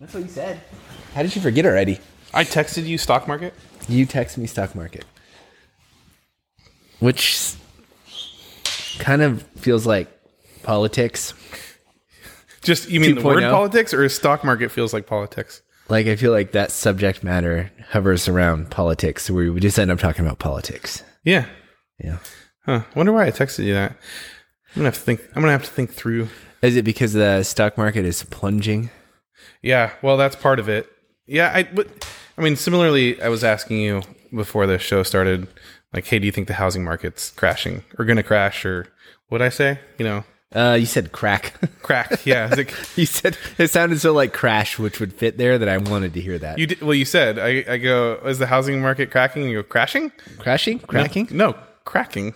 That's what you said. How did you forget already? I texted you stock market. You text me stock market, which kind of feels like politics. Just you mean the word 2.0? politics, or stock market feels like politics? Like I feel like that subject matter hovers around politics, where we just end up talking about politics. Yeah. Yeah. Huh. Wonder why I texted you that. I'm gonna have to think. I'm gonna have to think through. Is it because the stock market is plunging? Yeah. Well, that's part of it. Yeah. I. But I mean, similarly, I was asking you before the show started, like, hey, do you think the housing market's crashing or gonna crash or what I say? You know, Uh, you said crack. crack. Yeah. Like, you said it sounded so like crash, which would fit there that I wanted to hear that. you did, well, you said I. I go, is the housing market cracking? And you go, crashing? crashing, cracking, No, cracking.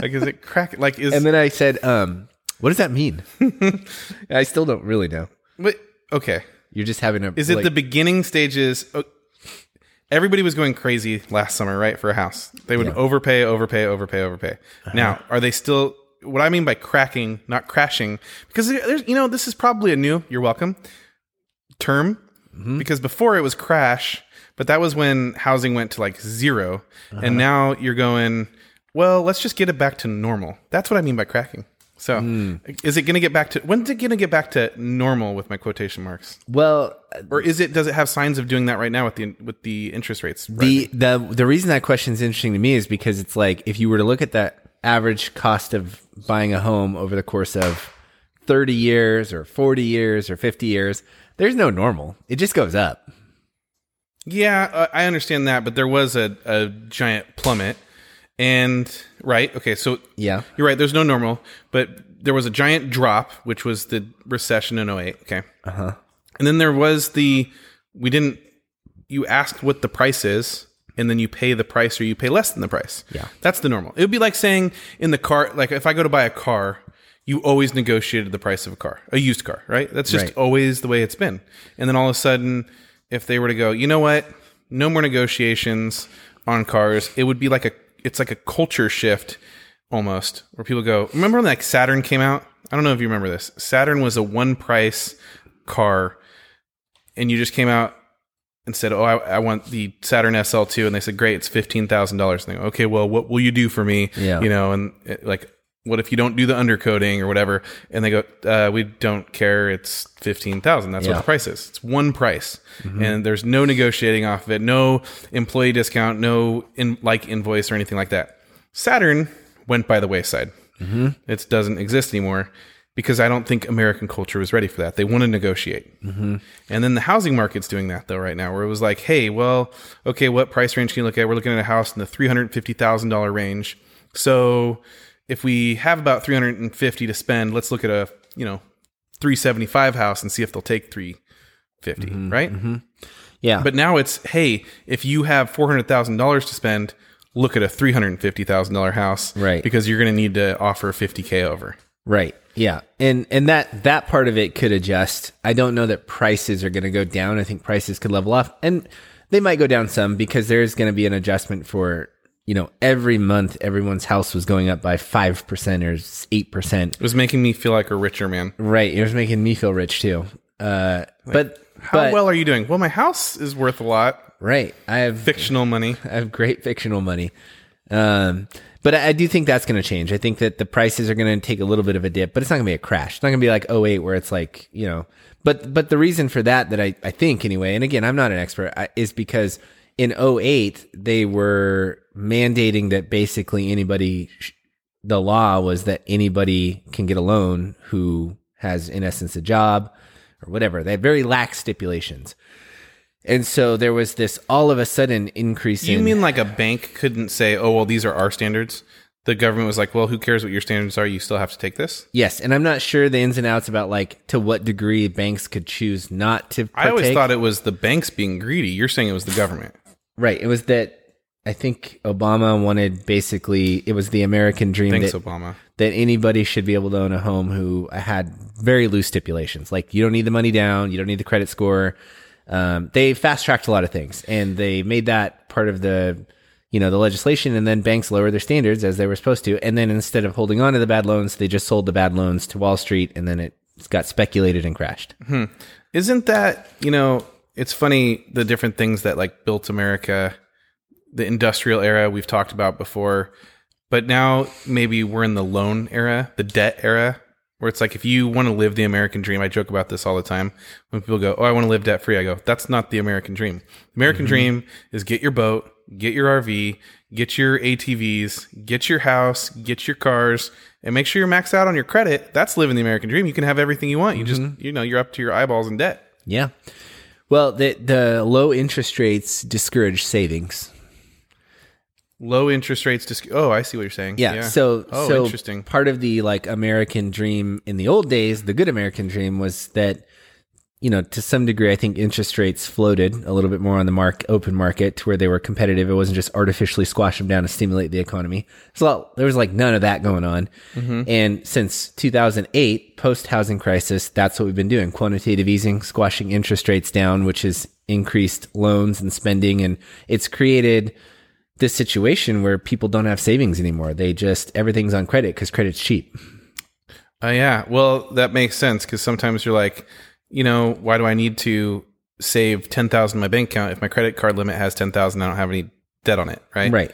like, is it crack? Like, is and then I said, um, "What does that mean?" I still don't really know. But okay, You're just having a. is it like- the beginning stages? oh, Everybody was going crazy last summer, right? For a house, they would Yeah. overpay, overpay, overpay, overpay. Uh-huh. Now, are they still? What I mean by cracking, not crashing, because there's, you know, this is probably a new. You're welcome. Term, mm-hmm. because before it was crash, but that was when housing went to like 0 and uh-huh. now you're going. Well, let's just get it back to normal. That's what I mean by cracking. So, hmm. is it going to get back to when's it going to get back to normal with my quotation marks? well, Or is it does it have signs of doing that right now with the with the interest rates? the the the reason that question is interesting to me is because it's like if you were to look at that average cost of buying a home over the course of 30 years or 40 years or 50 years, there's no normal. It just goes up. Yeah, I understand that, but there was a, a giant plummet, and right, okay, so Yeah. you're right. There's no normal, but there was a giant drop, which was the recession in 08. Okay, uh Uh-huh. huh, and then there was the we didn't. You asked what the price is, and then you pay the price, or you pay less than the price. Yeah. that's the normal. It would be like saying in the car, like if I go to buy a car. You always negotiated the price of a car, a used car, right? That's just Right. always the way it's been. And then all of a sudden, if they were to go, you know what? No more negotiations on cars. It would be like a it's like a culture shift almost where people go, remember when like Saturn came out? I don't know if you remember this. Saturn was a one price car and you just came out and said, "Oh, I, I want the Saturn SL2," and they said, "Great, it's fifteen thousand dollars." And they go, "Okay, well, what will you do for me?" Yeah. you know, and it, like, what if you don't do the undercoating or whatever? And they go, uh, "We don't care. It's fifteen thousand. That's Yeah. what the price is. It's one price, and there's no negotiating off of it, no employee discount, no in, like invoice or anything like that." Saturn went by the wayside. It doesn't exist anymore because I don't think American culture was ready for that. They want to negotiate. And then the housing market's doing that though right now, where it was like, hey, well, okay, what price range can you look at? We're looking at a house in the three hundred fifty thousand dollar range. So if we have about three hundred and fifty to spend, let's look at a you know three seventy five house and see if they'll take three mm-hmm, right? Mm-hmm. Yeah. But now it's hey, if you have four hundred thousand dollars to spend, look at a three hundred and fifty thousand dollar house, Right. Because you're going to need to offer fifty k over. Right. Yeah. And and that that part of it could adjust. I don't know that prices are going to go down. I think prices could level off and they might go down some because there's going to be an adjustment for, you know, every month everyone's house was going up by 5% or 8%. It was making me feel like a richer man. Right. It was making me feel rich too. Uh but How but well are you doing? Well, my house is worth a lot. right. I have Fictional money. I have great fictional money. Um, but I, I do think that's going to change. I think that the prices are going to take a little bit of a dip, but it's not going to be a crash. It's not going to be like 08 where it's like, you know, but, but the reason for that, that I, I think anyway, and again, I'm not an expert, I, is because in 08, they were mandating that basically anybody the law was that anybody can get a loan who has, in essence, a job or whatever. They had very lax stipulations. And so there was this all of a sudden increase in You in mean like a bank couldn't say, "Oh, well, these are our standards." The government was like, "Well, who cares what your standards are? You still have to take this." Yes, and I'm not sure the ins and outs about like to what degree banks could choose not to. Partake. I always thought it was the banks being greedy. You're saying it was the government. Right. It was that I think Obama wanted basically it was the American dream Thanks, that, Obama. that anybody should be able to own a home who had very loose stipulations. Like you don't need the money down, you don't need the credit score. Um, they fast tracked a lot of things, and they made that part of the you know the legislation. And then banks lowered their standards as they were supposed to. And then instead of holding on to the bad loans, they just sold the bad loans to Wall Street, and then it got speculated and crashed. Isn't that, you know, it's funny the different things that like built America, the industrial era we've talked about before, but now maybe we're in the loan era, the debt era, where it's like if you want to live the American dream, I joke about this all the time. When people go, "Oh, I want to live debt free," I go, "That's not the American dream. The American mm-hmm. dream is get your boat, get your RV, get your ATVs, get your house, get your cars, and make sure you're maxed out on your credit. That's living the American dream. You can have everything you want. You just, mm-hmm. you know, you're up to your eyeballs in debt." Yeah. Well, the the low interest rates discourage savings. Low interest rates. Dis- oh, I see what you're saying. Yeah. So oh, so interesting. part of the like American dream in the old days, the good American dream was that you know, to some degree, I think interest rates floated a little bit more on the mark open market to where they were competitive. It wasn't just artificially squash them down to stimulate the economy. So there was like none of that going on. Mm-hmm. And since 2008, post housing crisis, that's what we've been doing: quantitative easing, squashing interest rates down, which has increased loans and spending, and it's created this situation where people don't have savings anymore. They just everything's on credit because credit's cheap. Oh yeah. Well, that makes sense because sometimes you're like, you know, why do I need to save ten thousand in my bank account if my credit card limit has ten thousand? I don't have any debt on it, right? Right.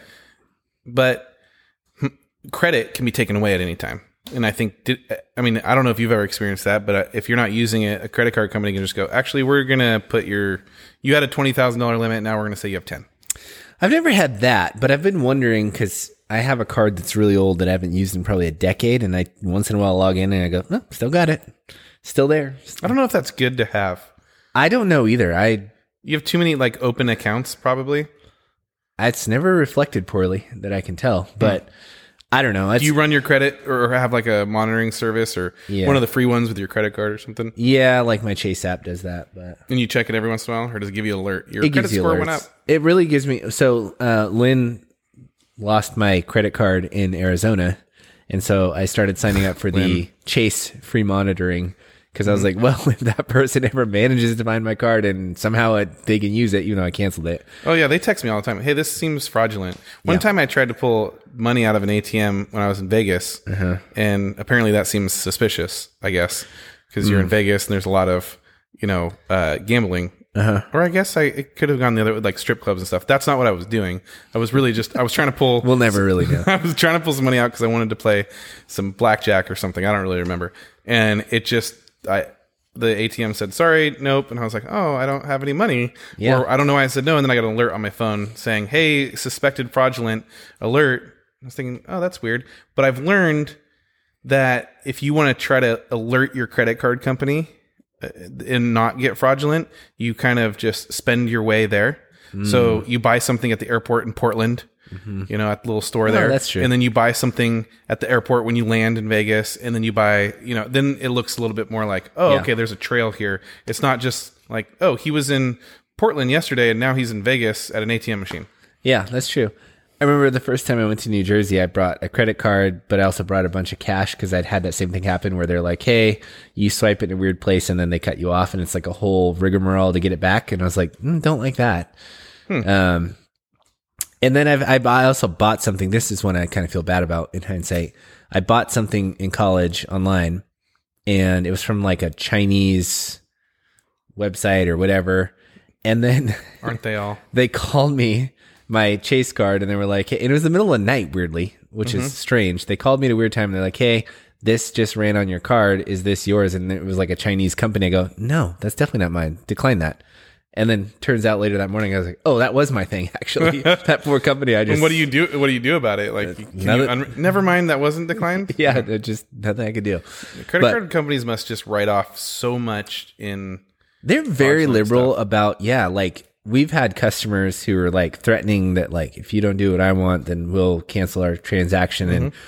But hmm, credit can be taken away at any time. And I think, did, I mean, I don't know if you've ever experienced that, but uh, if you're not using it, a credit card company can just go, actually, we're going to put your, you had a $20,000 limit. Now we're going to say you have 10. I've never had that, but I've been wondering because I have a card that's really old that I haven't used in probably a decade, and I once in a while log in and I go, oh, still got it, still there. I don't know if that's good to have. I don't know either. I You have too many like open accounts, probably. it's never reflected poorly that I can tell, but I don't know. It's, Do you run your credit or have like a monitoring service or Yeah. one of the free ones with your credit card or something? yeah, like my Chase app does that, but And you check it every once in a while, or does it give you an alert? Your it credit gives you score alerts. went up. It really gives me so uh, Lynn lost my credit card in Arizona, and so I started signing up for the Chase free monitoring because I was like, well, if that person ever manages to find my card and somehow it, they can use it, you know, I canceled it. Oh yeah, they text me all the time. Hey, this seems fraudulent. One time I tried to pull money out of an ATM when I was in Vegas, Uh-huh. and apparently that seems suspicious. I guess because you're in Hmm. Vegas and there's a lot of you know uh, gambling. Uh-huh. Or I guess I it could have gone the other way, like strip clubs and stuff. That's not what I was doing. I was really just I was trying to pull. We'll never really know. I was trying to pull some money out because I wanted to play some blackjack or something. I don't really remember. And it just, I, the ATM said, sorry, nope. And I was like, oh, I don't have any money. Yeah. Or I don't know why I said no. And then I got an alert on my phone saying, hey, suspected fraudulent alert. I was thinking, oh, that's weird. But I've learned that if you want to try to alert your credit card company uh, and not get fraudulent, you kind of just spend your way there. Hmm. So you buy something at the airport in Portland, you know, at the little store there. Mm-hmm. Oh, that's true. And then you buy something at the airport when you land in Vegas, and then you buy, you know, then it looks a little bit more like, oh, Yeah. okay, there's a trail here. It's not just like, oh, he was in Portland yesterday, and now he's in Vegas at an ATM machine. Yeah, that's true. I remember the first time I went to New Jersey, I brought a credit card, but I also brought a bunch of cash because I'd had that same thing happen where they're like, hey, you swipe it in a weird place and then they cut you off and it's like a whole rigmarole to get it back. And I was like, mm, don't like that. Um, and then I've, I, also bought something. This is one I kind of feel bad about in hindsight. I bought something in college online and it was from like a Chinese website or whatever. And then Aren't they all? they called me my chase card and they were like, hey, and it was the middle of the night, weirdly, which is mm-hmm. strange. They called me at a weird time and they're like, hey, this just ran on your card. Is this yours? And it was like a Chinese company. I go, no, that's definitely not mine. Decline that. And then turns out later that morning, I was like, oh, that was my thing, actually. that poor company. I just, And what do you do? What do you do about it? Like, uh, can you un- never mind that wasn't declined. yeah, just nothing I could do. Credit But- card companies must just write off so much in. They're very liberal about yeah, like we've had customers who are like threatening that like if you don't do what I want, then we'll cancel our transaction and mm-hmm.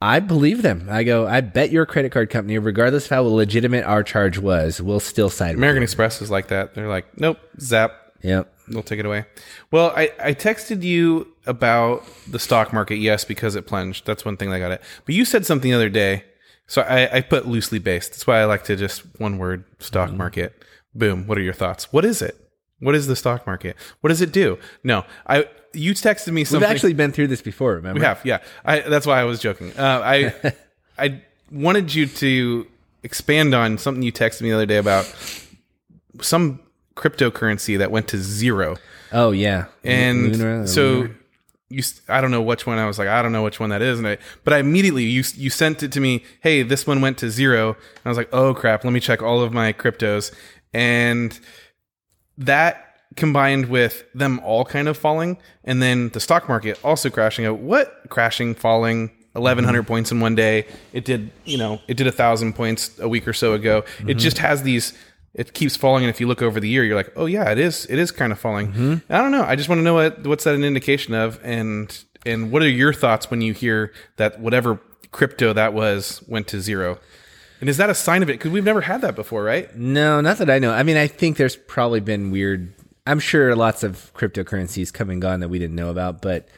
I believe them. I go, I bet your credit card company, regardless of how legitimate our charge was, will still side with American Express is like that. They're like, nope, zap. Yep. They'll take it away. Well, I, I texted you about the stock market, yes, because it plunged. That's one thing that got it. But you said something the other day. So I, I put loosely based. That's why I like to just one word stock Mm-hmm. market. Boom. What are your thoughts? What is it? What is the stock market? What does it do? No, I you texted me We've actually been through this before, remember? We have, yeah. I, that's why I was joking. Uh, I I wanted you to expand on something you texted me the other day about some cryptocurrency that went to zero. Oh yeah, And Luna or so Lunar? you, I don't know which one. I was like, I don't know which one that is. And I, but I immediately you you sent it to me. Hey, this one went to zero. And I was like, oh crap. Let me check all of my cryptos. And that combined with them all kind of falling, and then the stock market also crashing. Out what crashing, falling. 1100 Mm-hmm. points in one day it did you know it did a thousand points a week or so ago Mm-hmm. it just has these it keeps falling and if you look over the year you're like oh yeah it is it is kind of falling Mm-hmm. i don't know i just want to know what what's that an indication of and and what are your thoughts when you hear that whatever crypto that was went to zero and is that a sign of it because we've never had that before right No, not that I know. I mean, I think there's probably been weird. I'm sure lots of cryptocurrencies come and gone that we didn't know about, but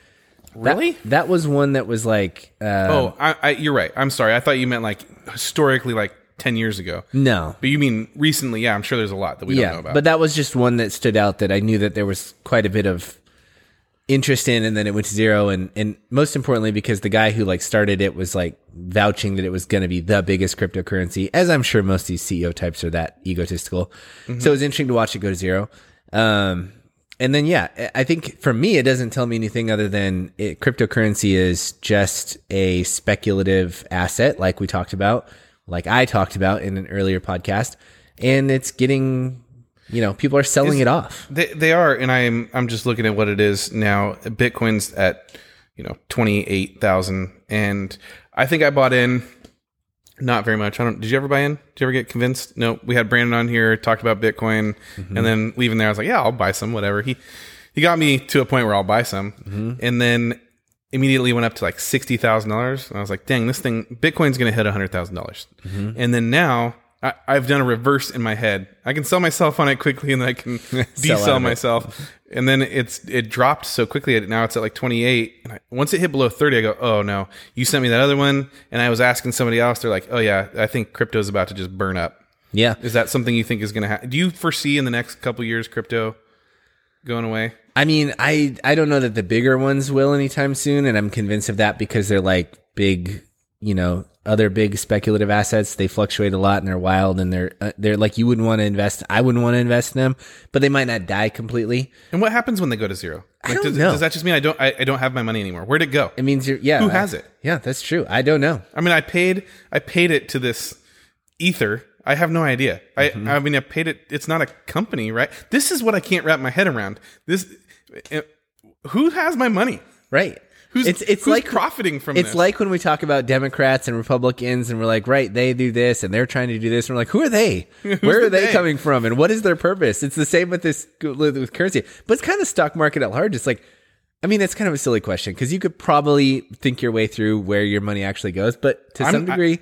that- Really? that, was one that was like, uh, oh I, I you're right. I'm sorry. I thought you meant like historically like 10 years ago. No, but you mean recently? Yeah i'm sure there's a lot that we don't know about. but that was just one that stood out that I knew that there was quite a bit of interest in, and then it went to zero, and and most importantly because the guy who like started it was like vouching that it was going to be the biggest cryptocurrency, as I'm sure most of these CEO types are that egotistical. So it was interesting to watch it go to zero. Um, and then yeah, I- think for me it doesn't tell me anything other than it, cryptocurrency is just a speculative asset, like we talked about, like I talked about in an earlier podcast, and it's getting you know, people are selling it off. They they are, and I'm I'm just looking at what it is now. Bitcoin's at you know twenty eight thousand, and I think I bought in not very much. I don't. Did you ever buy in? Did you ever get convinced? No. We had Brandon on here talked about Bitcoin, mm-hmm. and then leaving there, I was like, yeah, I'll buy some, whatever. He he got me to a point where I'll buy some, mm-hmm. and then immediately went up to like sixty thousand dollars. And I was like, dang, this thing Bitcoin's going to hit hundred thousand dollars, mm-hmm. and then now. I, I've done a reverse in my head. I can sell myself on it quickly, and then I can desell myself. And then it's it dropped so quickly. Now it's at like 28. And I, once it hit below 30, I go, oh no, you sent me that other one. And I was asking somebody else. They're like, oh yeah, I think crypto's about to just burn up. Yeah. Is that something you think is going to happen? Do you foresee in the next couple years crypto going away? I mean, I I don't know that the bigger ones will anytime soon, and I'm convinced of that because they're like big, you know, other big speculative assets. They fluctuate a lot and they're wild and they're uh, they're like you wouldn't want to invest. I wouldn't want to invest in them, but they might not die completely. And what happens when they go to zero? I don't does, know. does that just mean I don't I, I don't have my money anymore? Where'd it go? It means you're yeah. Who has it? Yeah, that's true. I don't know. I mean, I paid I paid it to this ether. I have no idea. I I mean, I paid it. It's not a company, right? This is what I can't wrap my head around. This, uh, who has my money? Right. Who's it's it's who's like profiting from It's this? like when we talk about Democrats and Republicans, and we're like, right, they do this, and they're trying to do this, and we're like, who are they? Where are the they they? coming from, and what is their purpose? It's the same with this with currency, but it's kind of stock market at large. It's like, I mean, that's kind of a silly question because you could probably think your way through where your money actually goes, but to I'm- some degree,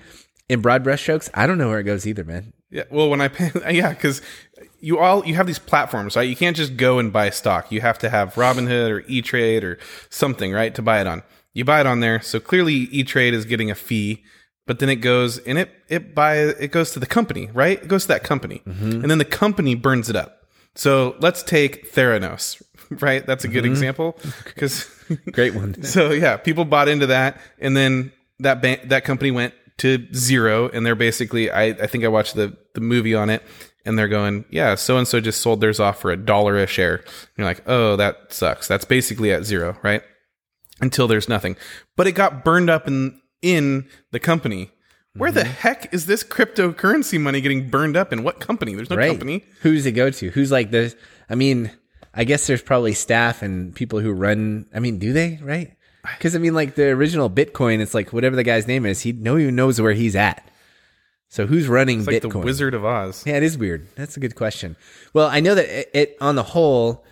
in broad brushstrokes, I don't know where it goes either, man. Yeah. Well, when I pay, yeah, because you all you have these platforms, right? You can't just go and buy stock. You have to have Robinhood or E Trade or something, right, to buy it on. You buy it on there, so clearly E Trade is getting a fee, but then it goes and it it buy it goes to the company, right? It goes to that company, mm-hmm. and then the company burns it up. So let's take Theranos, right? That's a good mm-hmm. example because Great one. so yeah, people bought into that, and then that bank, that company went to zero, and they're basically. I, I think I watched the the movie on it, and they're going, yeah, so and so just sold theirs off for a dollar a share. And you're like, oh, that sucks. That's basically at zero, right? Until there's nothing, but it got burned up in in the company. Where the mm-hmm. heck is this cryptocurrency money getting burned up in? What company? There's no right. company. Who's it go to? Who's like the? I mean, I guess there's probably staff and people who run. I mean, do they? Right? Because I mean, like the original Bitcoin, it's like whatever the guy's name is, he no even knows where he's at. So who's running It's like Bitcoin? the Wizard of Oz. Yeah, it is weird. That's a good question. Well, I know that it, it on the whole,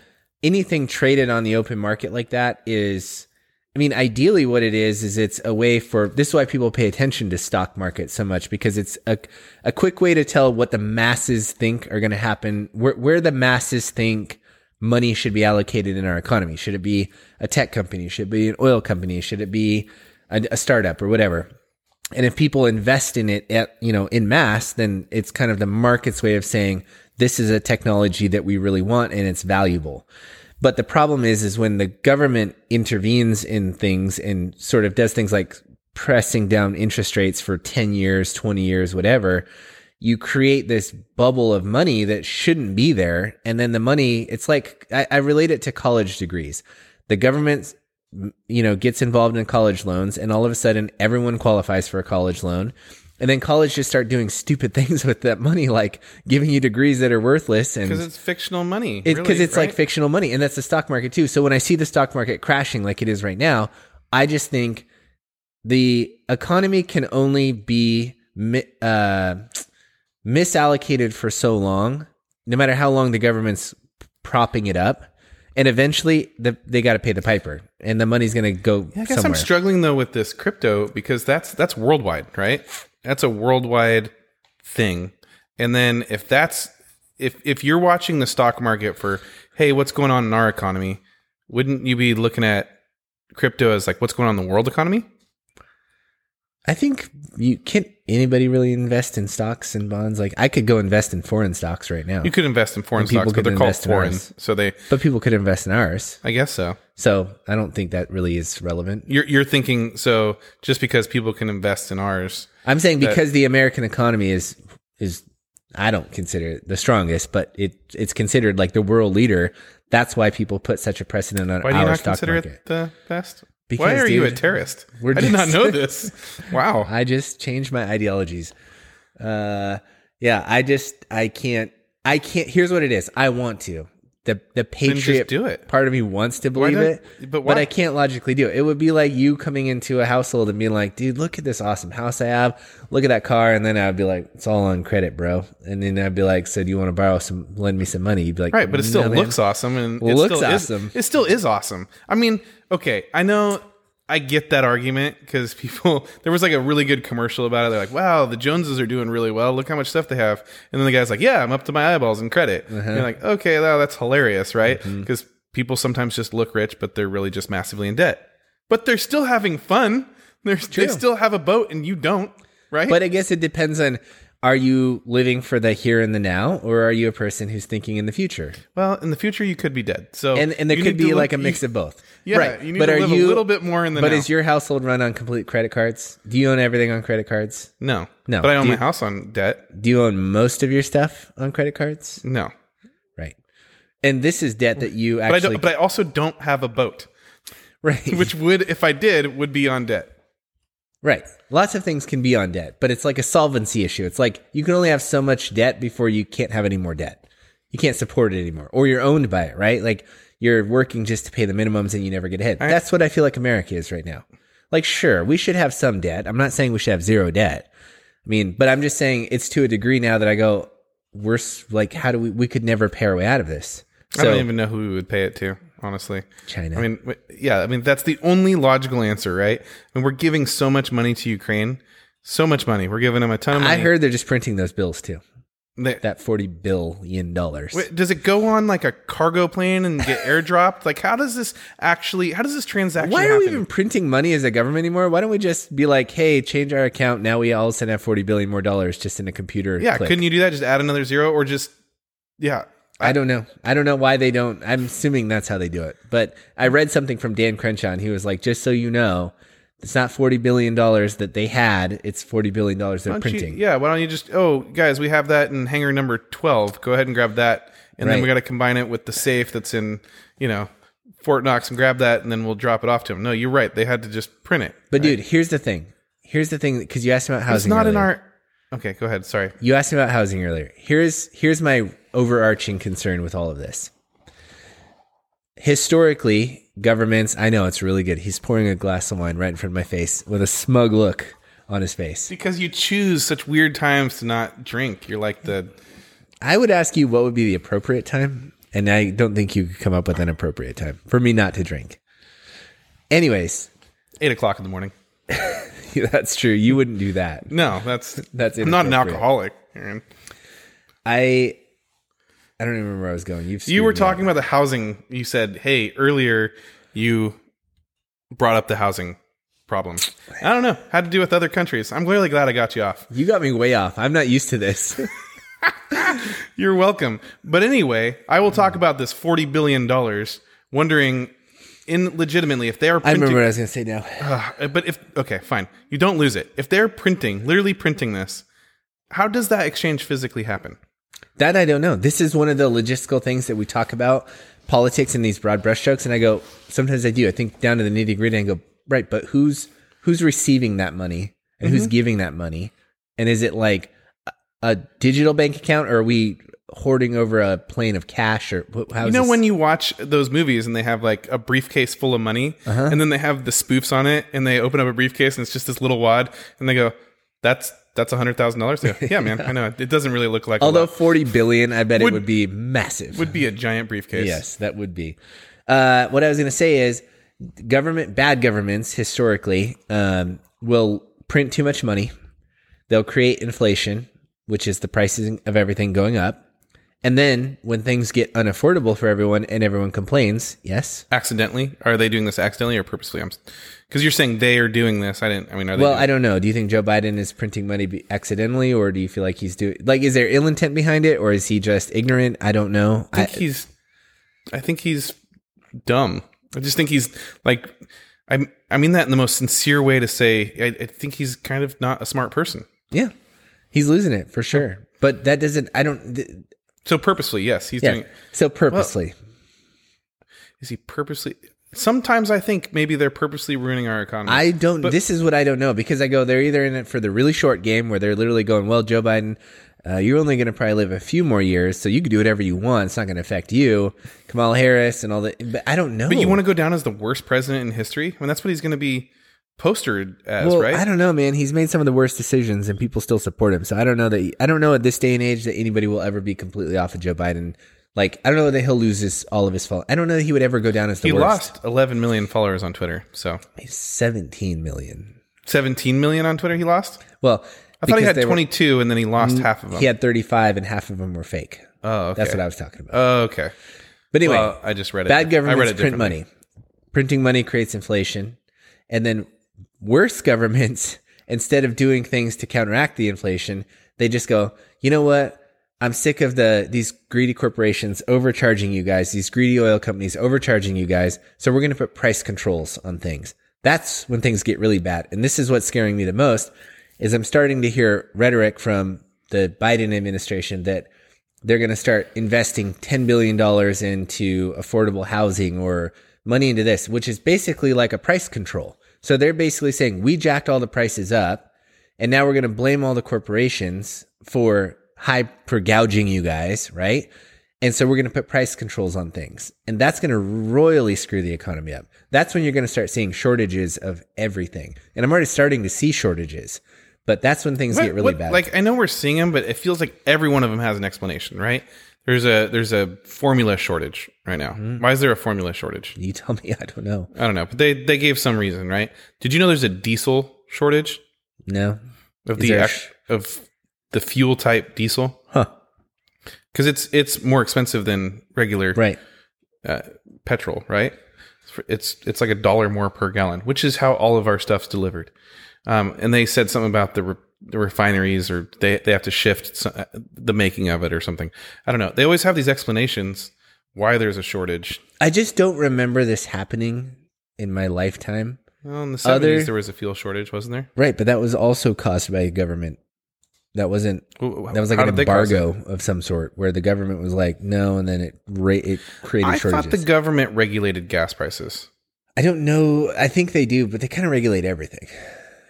anything traded on the open market like that is, I mean, ideally, what it is is it's a way for this is why people pay attention to stock market so much because it's a a quick way to tell what the masses think are going to happen, where where the masses think money should be allocated in our economy. Should it be a tech company? Should it be an oil company? Should it be a, a startup or whatever? And if people invest in it at, you know, in mass, then it's kind of the market's way of saying this is a technology that we really want and it's valuable. But the problem is, is when the government intervenes in things and sort of does things like pressing down interest rates for 10 years, 20 years, whatever, you create this bubble of money that shouldn't be there. And then the money, it's like, I, I relate it to college degrees. The government, you know, gets involved in college loans and all of a sudden everyone qualifies for a college loan. And then college just start doing stupid things with that money, like giving you degrees that are worthless and Because it's fictional money. because really, it's like fictional money, and that's the stock market too. So when I see the stock market crashing like it is right now, I just think the economy can only be uh, misallocated for so long, no matter how long the government's propping it up, and eventually the, they got to pay the piper, and the money's going to go I guess somewhere. I'm struggling though with this crypto because that's that's worldwide, right? That's a worldwide thing. And then if that's if if you're watching the stock market for hey, what's going on in our economy, wouldn't you be looking at crypto as like what's going on in the world economy? I think you can't anybody really invest in stocks and bonds. Like I could go invest in foreign stocks right now, You could invest in foreign stocks, but they're called foreign. So they but people could invest in ours. I guess so. So I don't think that really is relevant. You're you're thinking so just because people can invest in ours. I'm saying because the American economy is is I don't consider it the strongest, but it it's considered like the world leader. That's why people put such a precedent on Why do you our not stock consider market. it the best? Because, Why are you a terrorist? I did not know this. Wow. I just changed my ideologies. Uh, yeah, I just I can't I can't. Here's what it is. I want to. The the patriot do it. part of me wants to believe it, but but. I can't logically do it. It would be like you coming into a household and being like, "Dude, look at this awesome house I have. Look at that car," and then I'd be like, "It's all on credit, bro." And then I'd be like, "So do you want to borrow some? Lend me some money?" You'd be like, Right, but it mm, still "No, man." looks awesome and it Looks still awesome. Is, it still is awesome. I mean, okay, I know I get that argument because people there was like a really good commercial about it. They're like, "Wow, the Joneses are doing really well. Look how much stuff they have." And then the guy's like, "Yeah, I'm up to my eyeballs in credit." Uh-huh. And you're like, "Okay, well, that's hilarious, right?" Mm-hmm. Because people sometimes just look rich, but they're really just massively in debt. But they're still having fun. They're, they still have a boat, and you don't, right? But I guess it depends on are you living for the here and the now, or are you a person who's thinking in the future? well, in the future, you could be dead. So And and there could be look- like a mix you- of both. Yeah, right. you need but to are live you a little bit more in the But now. is your household run on complete credit cards? Do you own everything on credit cards? No. No. But I own Do my you- house on debt. Do you own most of your stuff on credit cards? No. Right. And this is debt that you But I actually but I also don't have a boat, right. which would if I did would be on debt. Right. Lots of things can be on debt, but it's like a solvency issue. It's like you can only have so much debt before you can't have any more debt. You can't support it anymore, or you're owned by it, right? Like you're working just to pay the minimums and you never get ahead. That's what I feel like America is right now. Like, sure, we should have some debt. I'm not saying we should have zero debt. I mean, but I'm just saying it's to a degree now that I go, we're like, how do we, we could never pay our way out of this. So, I don't even know who we would pay it to, honestly. China. I mean, yeah, I mean that's the only logical answer, right? And we're giving so much money to Ukraine, so much money. We're giving them a ton of money. I heard they're just printing those bills too. They- That 40 billion dollars. Wait, does it go on like a cargo plane and get airdropped? Like, how does this actually? How does this transaction? Why are happen? we even printing money as a government anymore? Why don't we just be like, hey, change our account. Now we all of a sudden have 40 billion more dollars just in a computer. Yeah, click. couldn't you do that? Just add another zero, or just yeah. I don't know. I don't know why they don't. I'm assuming that's how they do it. But I read something from Dan Crenshaw, and he was like, just so you know, it's not $40 billion that they had, it's $40 billion they're don't you- printing. yeah, why don't you just? Oh, guys, we have that in hangar number twelve. Go ahead and grab that, and then we got to combine it with the safe that's in you know Fort Knox, and grab that, and then we'll drop it off to them. No, you're right. They had to just print it. But dude, here's the thing. Here's the thing, because you asked about housing. It's not in earlier. our. Okay, go ahead. Sorry. You asked me about housing earlier. Here's here's my overarching concern with all of this. Historically, governments, I know it's really good. He's pouring a glass of wine right in front of my face with a smug look on his face. Because you choose such weird times to not drink. You're like the. I would ask you what would be the appropriate time, and I don't think you could come up with an appropriate time for me not to drink. Anyways, Eight o'clock in the morning. that's true. You wouldn't do that. No, that's That's I'm not an alcoholic. Aaron. I I don't even remember where I was going. You've You were screwed me up. talking about the housing. You said, "Hey, earlier you brought up the housing problem." I don't know. Had to do with other countries. I'm really glad I got you off. You got me way off. I'm not used to this. You're welcome. But anyway, I will talk about this 40 billion dollars. Wondering in legitimately, if they are I printing, remember what I was going to say now. Uh, but if okay, fine, you don't lose it. If they're printing, literally printing this, how does that exchange physically happen? That I don't know. This is one of the logistical things that we talk about politics in these broad brushstrokes, and I go sometimes I do. I think down to the nitty gritty and go right, but who's who's receiving that money and who's giving that money, and is it like a, a digital bank account or are we hoarding over a plane of cash or how You know when you watch those movies and they have like a briefcase full of money, Uh-huh. and then they have the spoofs on it, and they open up a briefcase and it's just this little wad, and they go, "That's that's a hundred thousand dollars." Yeah, yeah, man, I know it doesn't really look like. a although forty billion, I bet Would- it would be massive. would be a giant briefcase. Yes, that would be. Uh, what I was going to say is, government, bad governments historically um, will print too much money. They'll create inflation, which is the prices of everything going up. And then when things get unaffordable for everyone and everyone complains, yes. Accidentally, are they doing this accidentally or purposely? I'm because you're saying they are doing this. I didn't. I mean, are they? Well, I don't know. Do you think Joe Biden is printing money accidentally, or do you feel like he's doing like is there ill intent behind it, or is he just ignorant? I don't know. I think he's I think he's dumb. I just think he's like I I mean that in the most sincere way to say I, I think he's kind of not a smart person. yeah, he's losing it for sure. But that doesn't. I don't. th- So purposely, yes, he's Yeah. doing So purposely. is he purposely Sometimes I think maybe they're purposely ruining our economy. I don't. this is what I don't know because I go. They're either in it for the really short game where they're literally going, "Well, Joe Biden, uh, you're only going to probably live a few more years, so you can do whatever you want. It's not going to affect you." Kamala Harris and all that. But I don't know. but you want to go down as the worst president in history? I mean that's what he's going to be postered as, Well, right? I don't know, man. He's made some of the worst decisions, and people still support him. So I don't know that. I don't know at this day and age that anybody will ever be completely off of Joe Biden. Like I don't know that he'll lose his all of his fault. I don't know that he would ever go down as the he worst. lost 11 million followers on Twitter. So He's seventeen million. 17 million on Twitter he lost? Well, I thought he had they were- 22 and then he lost mm, half of them. He had thirty-five, and half of them were fake. oh, okay. That's what I was talking about. Oh, okay. But anyway, Well, I just read it. bad I read governments it print differently. money. Printing money creates inflation. And then worse governments, instead of doing things to counteract the inflation, they just go, you know what? I'm sick of the these greedy corporations overcharging you guys, these greedy oil companies overcharging you guys. So we're going to put price controls on things. That's when things get really bad. And this is what's scaring me the most is I'm starting to hear rhetoric from the Biden administration that they're going to start investing $10 billion into affordable housing or money into this, which is basically like a price control. So they're basically saying, we jacked all the prices up, and now we're going to blame all the corporations for hyper gouging you guys, right? And so we're going to put price controls on things. And that's going to royally screw the economy up. That's when you're going to start seeing shortages of everything. And I'm already starting to see shortages, but that's when things What- get really what- bad. Like I know we're seeing them, but it feels like every one of them has an explanation, right? There's a there's a formula shortage right now. Mm-hmm. Why is there a formula shortage? you tell me, I don't know. I don't know, but they they gave some reason, right? Did you know there's a diesel shortage No. of Is the there a ac- sh- of the fuel type diesel Huh. because it's it's more expensive than regular Right. uh, petrol, right? It's it's like a dollar more per gallon, which is how all of our stuff's delivered. Um, and they said something about the, re- the refineries, or they they have to shift so- uh, the making of it, or something. I don't know. They always have these explanations why there's a shortage. I just don't remember this happening in my lifetime. Well, in the seventies, there was a fuel shortage, wasn't there? Right, but that was also caused by government. That wasn't. That was like how an did they cause it? embargo of some sort, where the government was like, "No," and then it ra- it created I shortages. thought the government regulated gas prices. I don't know. I think they do, but they kind of regulate everything.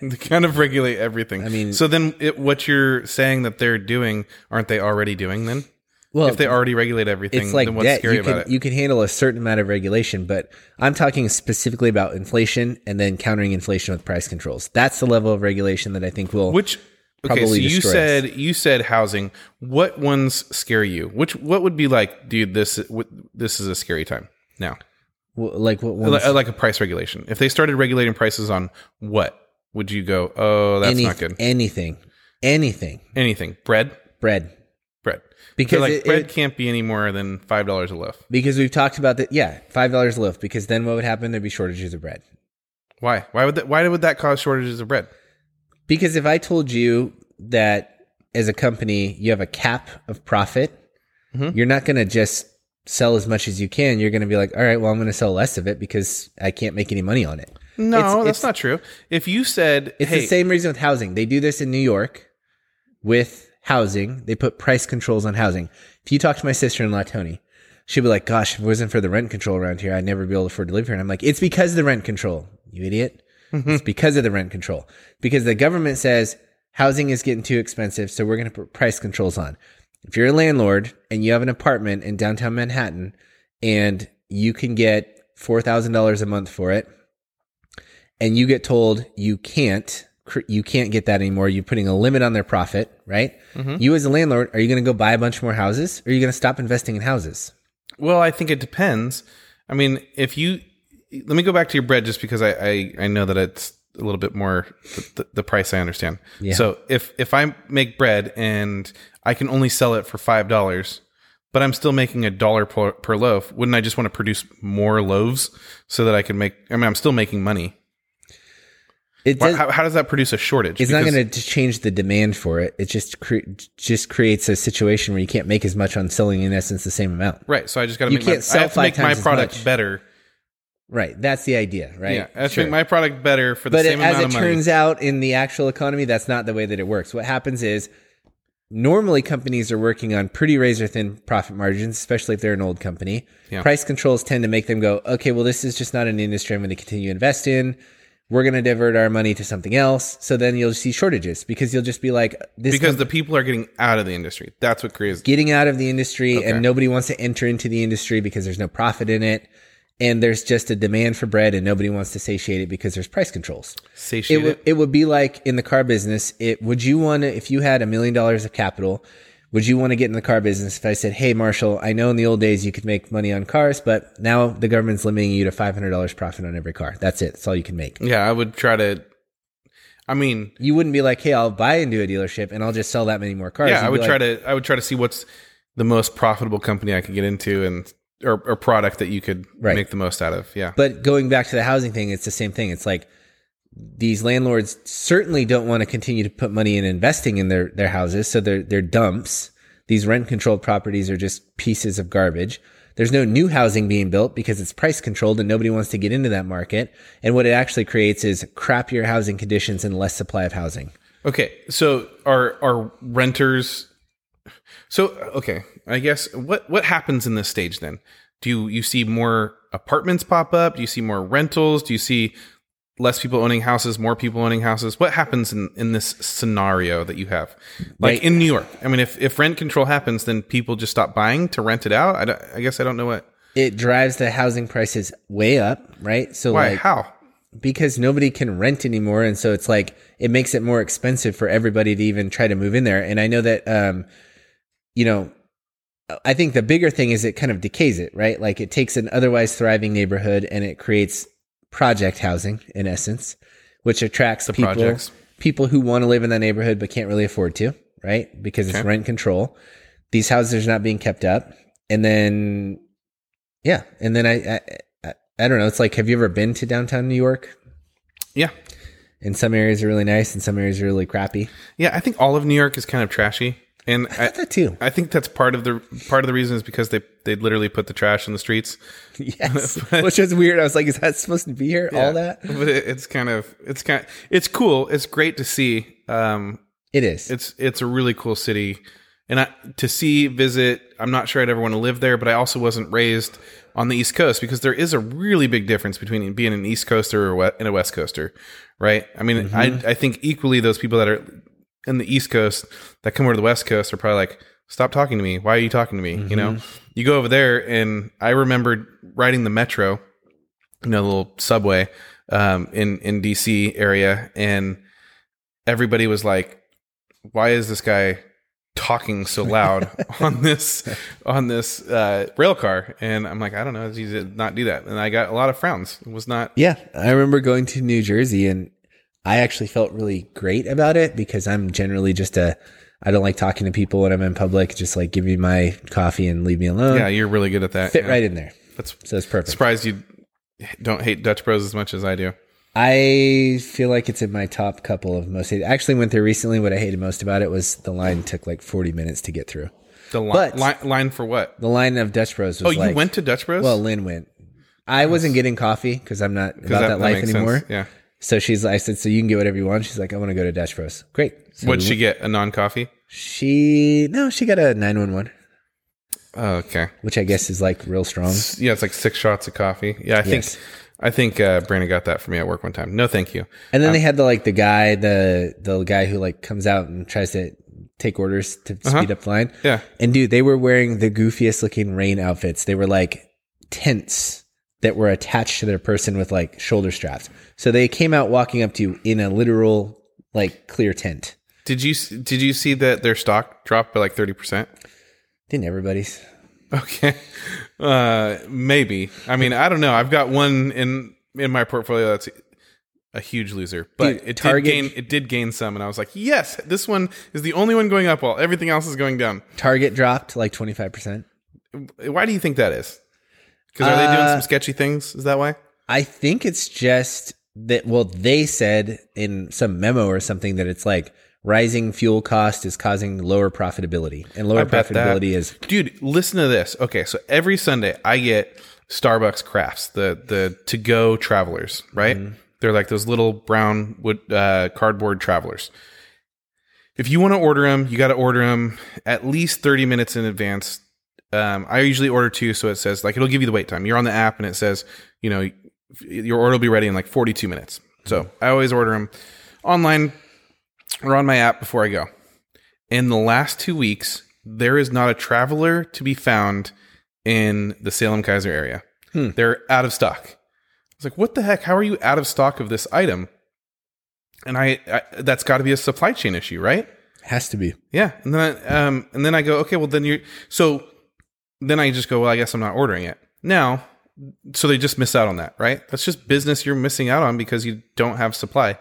They kind of regulate everything. I mean- so then it, what you're saying that they're doing, aren't they already doing then? Well, if they already regulate everything, it's like then what's debt. scary You about can it? you can handle a certain amount of regulation, but I'm talking specifically about inflation and then countering inflation with price controls. That's the level of regulation that I think will. Which okay, so you said you said housing. What ones scare you? Which what would be like, dude? This this is a scary time now. w- like what ones, Like, like a price regulation. If they started regulating prices on what would you go? Oh, that's any- not good. Anything, anything, Anything bread, bread. bread. Because Because like it- bread it- can't be any more than five dollars a loaf. Because we've talked about that. Yeah, five dollars a loaf. Because then what would happen? There'd be shortages of bread. Why? Why would that? Why would that cause shortages of bread? Because if I told you that as a company you have a cap of profit, Mm-hmm. you're not going to just sell as much as you can, you're going to be like, all right, well, I'm going to sell less of it because I can't make any money on it. No, It's- that's it's- not true. If you said, It's "Hey, the same reason with housing. They do this in New York with housing. They put price controls on housing. If you talk to my sister-in-law Tony, she'll be like, "Gosh, if it wasn't for the rent control around here, I'd never be able to afford to live here." And I'm like, "It's because of the rent control, you idiot. It's mm-hmm. because of the rent control. Because the government says housing is getting too expensive, so we're going to put price controls on. If you're a landlord and you have an apartment in downtown Manhattan and you can get $4,000 a month for it, and you get told you can't you can't get that anymore you're putting a limit on their profit right mm-hmm. you as a landlord are you going to go buy a bunch more houses or are you going to stop investing in houses Well, I think it depends. I mean, if you let me go back to your bread, just because I I, I know that it's a little bit more the, the, the price I understand. Yeah. So if if I make bread and I can only sell it for five dollars, but I'm still making a dollar per, per loaf, wouldn't I just want to produce more loaves so that I can make? I mean, I'm still making money. it does, how, how does that produce a shortage? it's not Because- going to change the demand for it it just cre- just creates a situation where you can't make as much on selling in essence the same amount right. So I just got to You make can't my, sell I have to make my product better. Right that's the idea right Yeah, I Sure. make my product better for the but same as amount it of money. But as it turns out in the actual economy that's not the way that it works what happens is normally companies are working on pretty razor thin profit margins especially if they're an old company Yeah. price controls tend to make them go okay well this is just not an industry i'm going to continue to invest in we're going to divert our money to something else so then you'll see shortages because you'll just be like this because the people are getting out of the industry. That's what creates. getting out of the industry Okay. and nobody wants to enter into the industry because there's no profit in it and there's just a demand for bread and nobody wants to satiate it because there's price controls it Satiate would it. it would be like in the car business. It would you want to if you had a million dollars of capital, would you want to get in the car business? If I said, "Hey, Marshall, I know in the old days you could make money on cars, but now the government's limiting you to five hundred dollars profit on every car. That's it. That's all you can make." Yeah, I would try to. I mean, You wouldn't be like, "Hey, I'll buy into a dealership and I'll just sell that many more cars." yeah, I You'd would be try like, to. I would try to see what's the most profitable company I could get into, and or, or product that you could Right. make the most out of. Yeah, But going back to the housing thing, it's the same thing. It's like these landlords certainly don't want to continue to put money in investing in their, their houses. So they're, they're dumps. These rent controlled properties are just pieces of garbage. There's no new housing being built because it's price controlled and nobody wants to get into that market. And what it actually creates is crappier housing conditions and less supply of housing. Okay, so are are renters? So okay, I guess what what happens in this stage then? Do you you see more apartments pop up? Do you see more rentals? Do you see less people owning houses, more people owning houses? What happens in in this scenario that you have, like Right. in New York? I mean, if if rent control happens, then people just stop buying to rent it out. I, I guess I don't know what It drives the housing prices way up, right? So why like, how. because nobody can rent anymore and so it's like it makes it more expensive for everybody to even try to move in there and i know that um you know i think the bigger thing is it kind of decays it right? Like it takes an otherwise thriving neighborhood and it creates project housing in essence which attracts people projects. people who want to live in that neighborhood but can't really afford to right? Because it's rent control. These houses are not being kept up. And then yeah and then i i, I, I don't know it's like have you ever been to downtown new york? Yeah, and some areas are really nice and some areas are really crappy. yeah. I think all of New York is kind of trashy, and I, That too. I think that's part of the part of the reason is because they they literally put the trash in the streets. Yes. Which is weird. I was like, is that supposed to be here? All that? but it, it's kind of it's kind it's cool. It's great to see. Um, It is. it's it's a really cool city, and I, to see visit. I'm not sure I'd ever want to live there, but I also wasn't raised on the East Coast because there is a really big difference between being an East Coaster or and a West Coaster, right? I mean, I I think equally those people that are in the East Coast that come over to the West Coast are probably like, stop talking to me. Why are you talking to me? You know, you go over there, and I remember riding the metro, you know, little subway um, in in DC area, and everybody was like, "Why is this guy talking so loud on this on this uh, rail car?" And I'm like, "I don't know. He did not do that." And I got a lot of frowns. It was not. yeah. I remember going to New Jersey and I actually felt really great about it because I'm generally just a, I don't like talking to people when I'm in public. Just like give me my coffee and leave me alone. Yeah, you're really good at that. Fit yeah. right in there. That's So it's perfect. surprised you don't hate Dutch Bros as much as I do. I feel like it's in my top couple of most hated. I actually went there recently. What I hated most about it was the line took like 40 minutes to get through. The li- But- line, line for what? The line of Dutch Bros Oh, you like, went to Dutch Bros? well, Lynn went. I wasn't getting coffee because I'm not about that, life anymore. sense. Yeah. So she's, I said, so you can get whatever you want. She's like, I want to go to Dutch Bros. Great. So What'd we she get? A non coffee? She no, she got a nine one one, Oh, okay. which I guess is like real strong. Yeah, it's like six shots of coffee. Yeah, I think Yes. I think uh, Brandon got that for me at work one time. No, thank you. And then they had the like the guy, the the guy who like comes out and tries to take orders to speed up the line. Yeah. And dude, they were wearing the goofiest looking rain outfits. They were like tents that were attached to their person with like shoulder straps. So they came out walking up to you in a literal like clear tent. Did you did you see that their stock dropped by like thirty percent? Didn't everybody's? Okay, uh, maybe. I mean, I don't know. I've got one in in my portfolio that's a huge loser, but Dude, it Target- did gain it did gain some, and I was like, yes, this one is the only one going up while everything else is going down. Target dropped like twenty five percent. Why do you think that is? Because are they doing Uh, some sketchy things? Is that why? I think it's just that. Well, they said in some memo or something that it's like rising fuel cost is causing lower profitability, and lower profitability is Dude, listen to this. Okay, so every Sunday I get Starbucks crafts, the the to go travelers, right? They're like those little brown wood uh, cardboard travelers. If you want to order them, you got to order them at least thirty minutes in advance. Um, I usually order two, so it says like it'll give you the wait time. You're on the app, and it says you know your order will be ready in like 42 minutes. So I always order them online or on my app before I go. In the last two weeks, there is not a traveler to be found in the Salem Keizer area. Hmm. They're out of stock. I was like, what the heck? How are you out of stock of this item? And I, I that's got to be a supply chain issue, right? has to be. Yeah. And then I, um, and then I go, okay, well then you're so then I just go, well, I guess I'm not ordering it now. So they just miss out on that, right? That's just business you're missing out on because you don't have supply.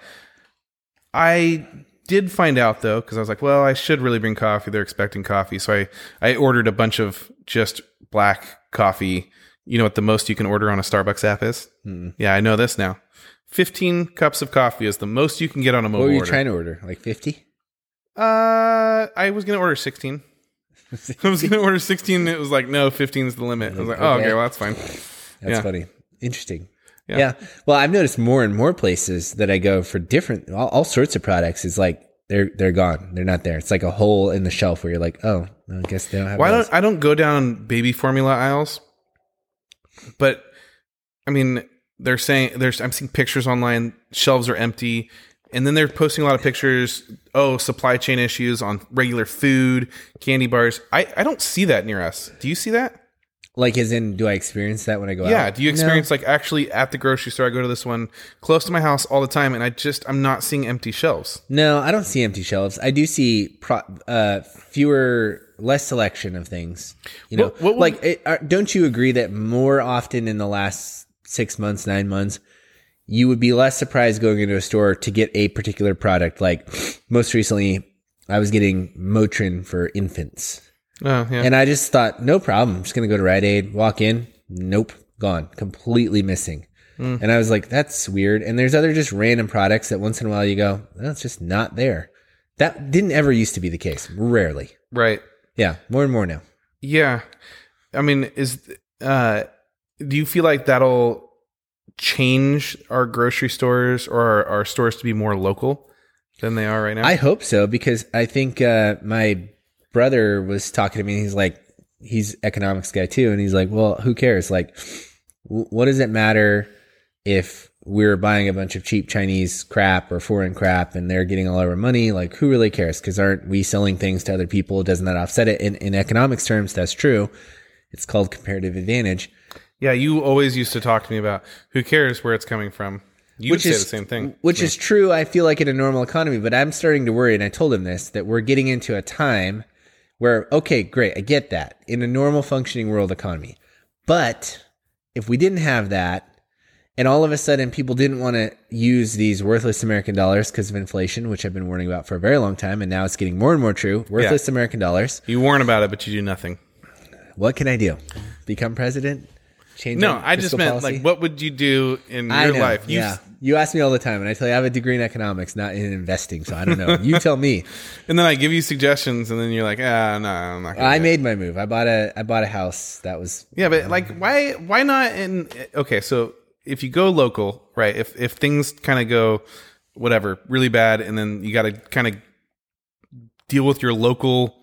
I did find out though, because I was like, well, I should really bring coffee. They're expecting coffee. So I, I ordered a bunch of just black coffee. You know what the most you can order on a Starbucks app is? Yeah, I know this now. 15 cups of coffee is the most you can get on a mobile What were you order. trying to order? Like fifty? Uh, I was gonna order sixteen. I was gonna order sixteen. and It was like no, fifteen is the limit. I was like, oh, Okay. well that's fine. That's Yeah. funny. Interesting. Yeah. Yeah. Well, I've noticed more and more places that I go for different, all, all sorts of products. Is like they're they're gone. They're not there. It's like a hole in the shelf where you're like, oh, I guess they don't have. Why those. don't I don't go down baby formula aisles? But I mean, they're saying there's. I'm seeing pictures online. Shelves are empty, and then they're posting a lot of pictures. Oh, supply chain issues on regular food, candy bars. I I don't see that near us. Do you see that? like? As in, do I experience that when I go out? Yeah. Do you No. experience like actually at the grocery store? I go to this one close to my house all the time, and I just I'm not seeing empty shelves. No, I don't see empty shelves. I do see pro, uh, fewer, less selection of things. You know, What- what like, it, uh, don't you agree that more often in the last six months, nine months, you would be less surprised going into a store to get a particular product? Like, most recently, I was getting Motrin for infants. Oh yeah. And I just thought, no problem. I'm just going to go to Rite Aid, walk in. Nope. Gone. Completely missing. And I was like, that's weird. And there's other just random products that once in a while you go, "Oh, it's just not there. That didn't ever used to be the case. Rarely. right. Yeah. More and more now. Yeah. I mean, is uh do you feel like that'll change our grocery stores or our, our stores to be more local than they are right now? I hope so because I think uh, my brother was talking to me. He's like, he's economics guy too, and he's like, well, who cares? Like, w- what does it matter if we're buying a bunch of cheap Chinese crap or foreign crap and they're getting all our money? Like, who really cares? Because aren't we selling things to other people? Doesn't that offset it? In, in economics terms, that's true. It's called comparative advantage. Yeah, you always used to talk to me about who cares where it's coming from. You would say the same thing. Which is true, I feel like in a normal economy, but I'm starting to worry, and I told him this, that we're getting into a time where, okay, great, I get that in a normal functioning world economy. But if we didn't have that, and all of a sudden people didn't want to use these worthless American dollars because of inflation, which I've been warning about for a very long time, and now it's getting more and more true worthless American dollars. You warn about it, but you do nothing. What can I do? Become president? Change No, I just meant policy? like what would you do in I your know, life? You yeah. You ask me all the time, and I tell you I have a degree in economics, not in investing. So I don't know. You tell me. And then I give you suggestions, and then you're like, ah, no, I'm not. Gonna I do it." made my move. I bought a I bought a house that was Yeah, but like, why? Why not? In okay, so if you go local, right? If if things kind of go whatever really bad, and then you got to kind of deal with your local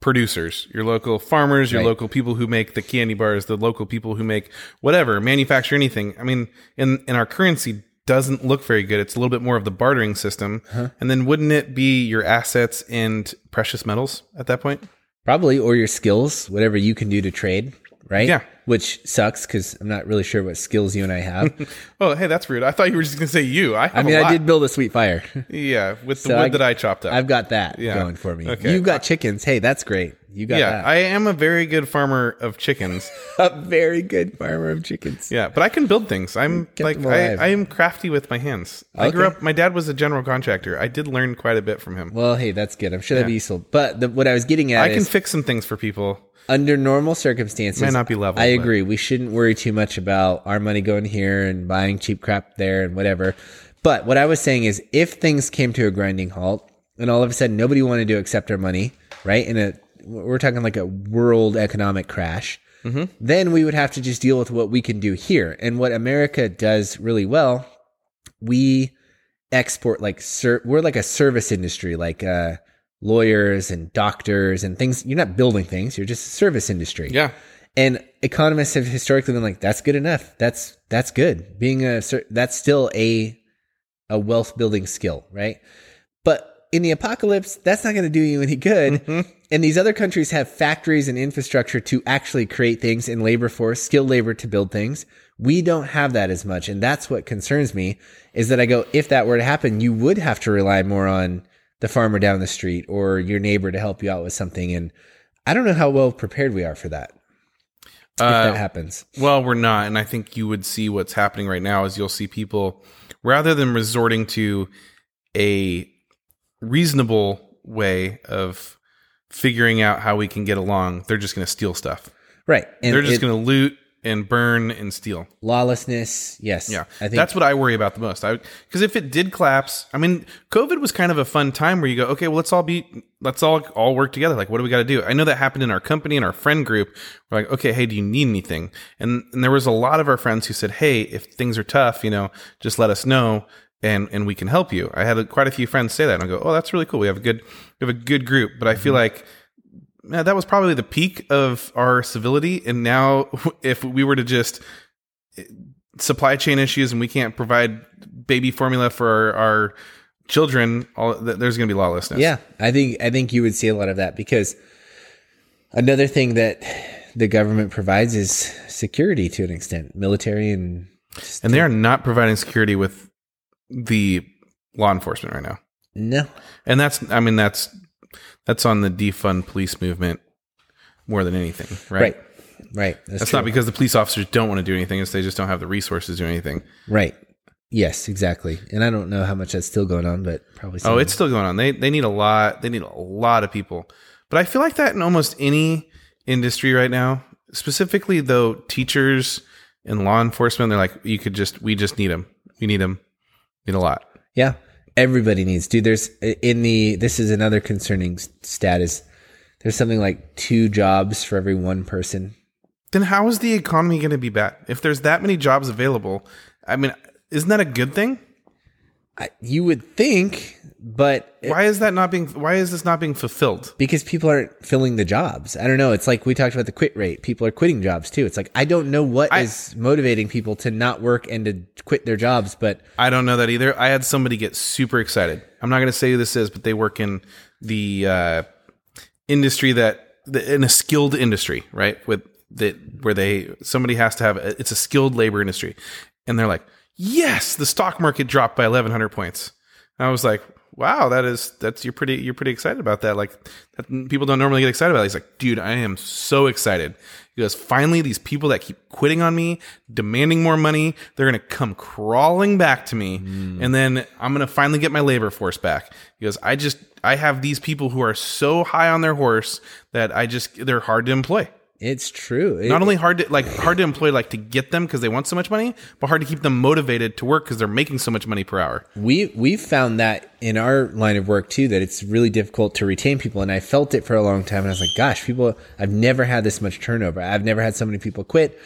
producers, your local farmers, your Right. local people who make the candy bars, the local people who make whatever, manufacture anything. I mean, in in our currency doesn't look very good. It's a little bit more of the bartering system. Uh-huh. And then wouldn't it be your assets and precious metals at that point? probably or your skills, whatever you can do to trade, right? Yeah. Which sucks because I'm not really sure what skills you and I have. Oh, hey, that's rude. I thought you were just going to say you. I, have I mean, I did build a sweet fire. Yeah, with the So wood I- that I chopped up. I've got that Yeah. going for me. Okay. You've got chickens. Hey, that's great. You got yeah, that. I am a very good farmer of chickens. a very good farmer of chickens. Yeah, but I can build things. I'm like I, I, am crafty with my hands. I grew up. My dad was a general contractor. I did learn quite a bit from him. Well, hey, that's good. I'm sure that'd be useful. But the, what I was getting at I can fix some things for people. Under normal circumstances, Might not be level, I but- agree. We shouldn't worry too much about our money going here and buying cheap crap there and whatever. But what I was saying is, if things came to a grinding halt and all of a sudden nobody wanted to accept our money, right? In a we're talking like a world economic crash. Then we would have to just deal with what we can do here. And what America does really well, we export like ser- we're like a service industry, like uh, lawyers and doctors and things. You're not building things; you're just a service industry. Yeah, And economists have historically been like, "That's good enough. That's that's good. Being a that's still a a wealth building skill, right?" But in the apocalypse, that's not going to do you any good. Mm-hmm. And these other countries have factories and infrastructure to actually create things and labor force, skilled labor to build things. We don't have that as much. And that's what concerns me is that I go, if that were to happen, you would have to rely more on the farmer down the street or your neighbor to help you out with something. And I don't know how well prepared we are for that. If Uh, that happens. Well, we're not, and I think you would see what's happening right now is you'll see people rather than resorting to a reasonable way of figuring out how we can get along, they're just going to steal stuff. Right. And they're just going to loot and burn and steal. lawlessness. Yes. Yeah, I think that's what I worry about the most. I because if it did collapse, I mean, COVID was kind of a fun time where you go, okay, well, let's all be, let's all all work together. Like, what do we got to do? I know that happened in our company and our friend group. We're like, okay, hey, do you need anything? And and there was a lot of our friends who said, hey, if things are tough, you know, just let us know. And, and we can help you. I had quite a few friends say that, and I go, "Oh, that's really cool. We have a good, we have a good group." But I feel mm-hmm. like that was probably the peak of our civility. And now, if we were to just eh, supply chain issues and we can't provide baby formula for our, our children, all there's going to be lawlessness. Yeah, I think I think you would see a lot of that because another thing that the government provides is security to an extent, military and and they are not providing security with the law enforcement right now. no, And that's, I mean, that's that's on the defund police movement more than anything, right? right, right. That's, That's not because the police officers don't want to do anything; it's they just don't have the resources to do anything. right. Yes, exactly. And I don't know how much that's still going on, but probably. Oh, it's still going on. They they need a lot. They need a lot of people. But I feel like that in almost any industry right now. Specifically, though, teachers and law enforcement, they're like, you could just, we just need them. We need them. Need a lot. yeah. Everybody needs, dude. There's in the. This is another concerning status. There's something like two jobs for every one person. Then how is the economy going to be bad if there's that many jobs available? I mean, isn't that a good thing? I, you would think, but Why is that not being? Why is this not being fulfilled? because people aren't filling the jobs. I don't know. It's like we talked about the quit rate. People are quitting jobs too. It's like I don't know what is I- motivating people to not work and to quit their jobs, but I don't know that either. I had somebody get super excited. I'm not going to say who this is, but they work in the uh, industry that the, in a skilled industry, right? With that where they somebody has to have it's a skilled labor industry, and they're like, yes, the stock market dropped by 1,100 points. And I was like, wow, that is that's you're pretty you're pretty excited about that. Like that, people don't normally get excited about. It. He's like, dude, I am so excited. He goes, finally, these people that keep quitting on me, demanding more money, they're gonna come crawling back to me, hmm. and then I'm gonna finally get my labor force back. He goes, I just I have these people who are so high on their horse that I just they're hard to employ. It's true. It- Not only hard to like hard to employ like to get them because they want so much money, but hard to keep them motivated to work because they're making so much money per hour. we we've found that in our line of work too that it's really difficult to retain people and I felt it for a long time and I was like gosh people I've never had this much turnover I've never had so many people quit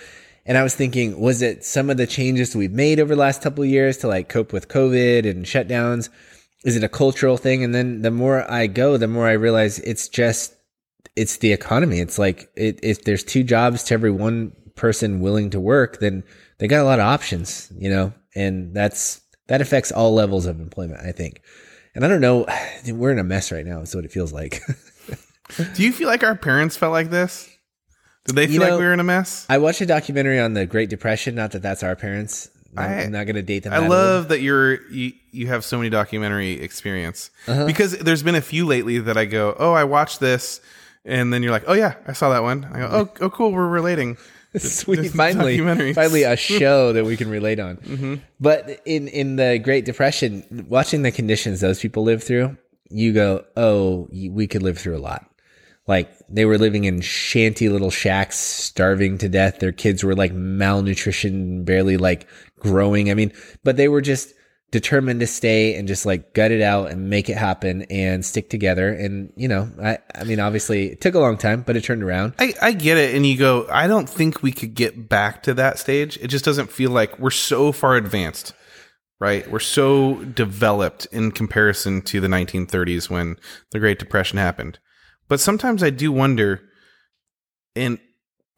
and I was thinking was it some of the changes we've made over the last couple of years to like cope with covid and shutdowns is it a cultural thing and then the more I go the more I realize it's just it's the economy it's like it, if there's two jobs to every one person willing to work then they got a lot of options you know and that's that affects all levels of employment, I think. And I don't know, we're in a mess right now. That's what it feels like. Do you feel like our parents felt like this? Did they feel know, like we were in a mess? I watched a documentary on the Great Depression. Not that that's our parents. I'm, I- I'm not going to date them. I love that you're you, you have so many documentary experience Uh-huh. because there's been a few lately that I go, oh, I watched this, and then you're like, oh yeah, I saw that one. I go, oh, oh, cool, we're relating. Sweet, finally, finally a show that we can relate on. Mm-hmm. But in in the Great Depression, watching the conditions those people lived through, you go, oh, we could live through a lot. Like they were living in shanty little shacks, starving to death. Their kids were like malnutrition, barely like growing. I mean, but they were just determined to stay and just like gut it out and make it happen and stick together. And you know, I, I mean, obviously it took a long time, but it turned around. I, I get it, and you go, I don't think we could get back to that stage. It just doesn't feel like we're so far advanced, right? We're so developed in comparison to the 1930s when the Great Depression happened. But sometimes I do wonder, and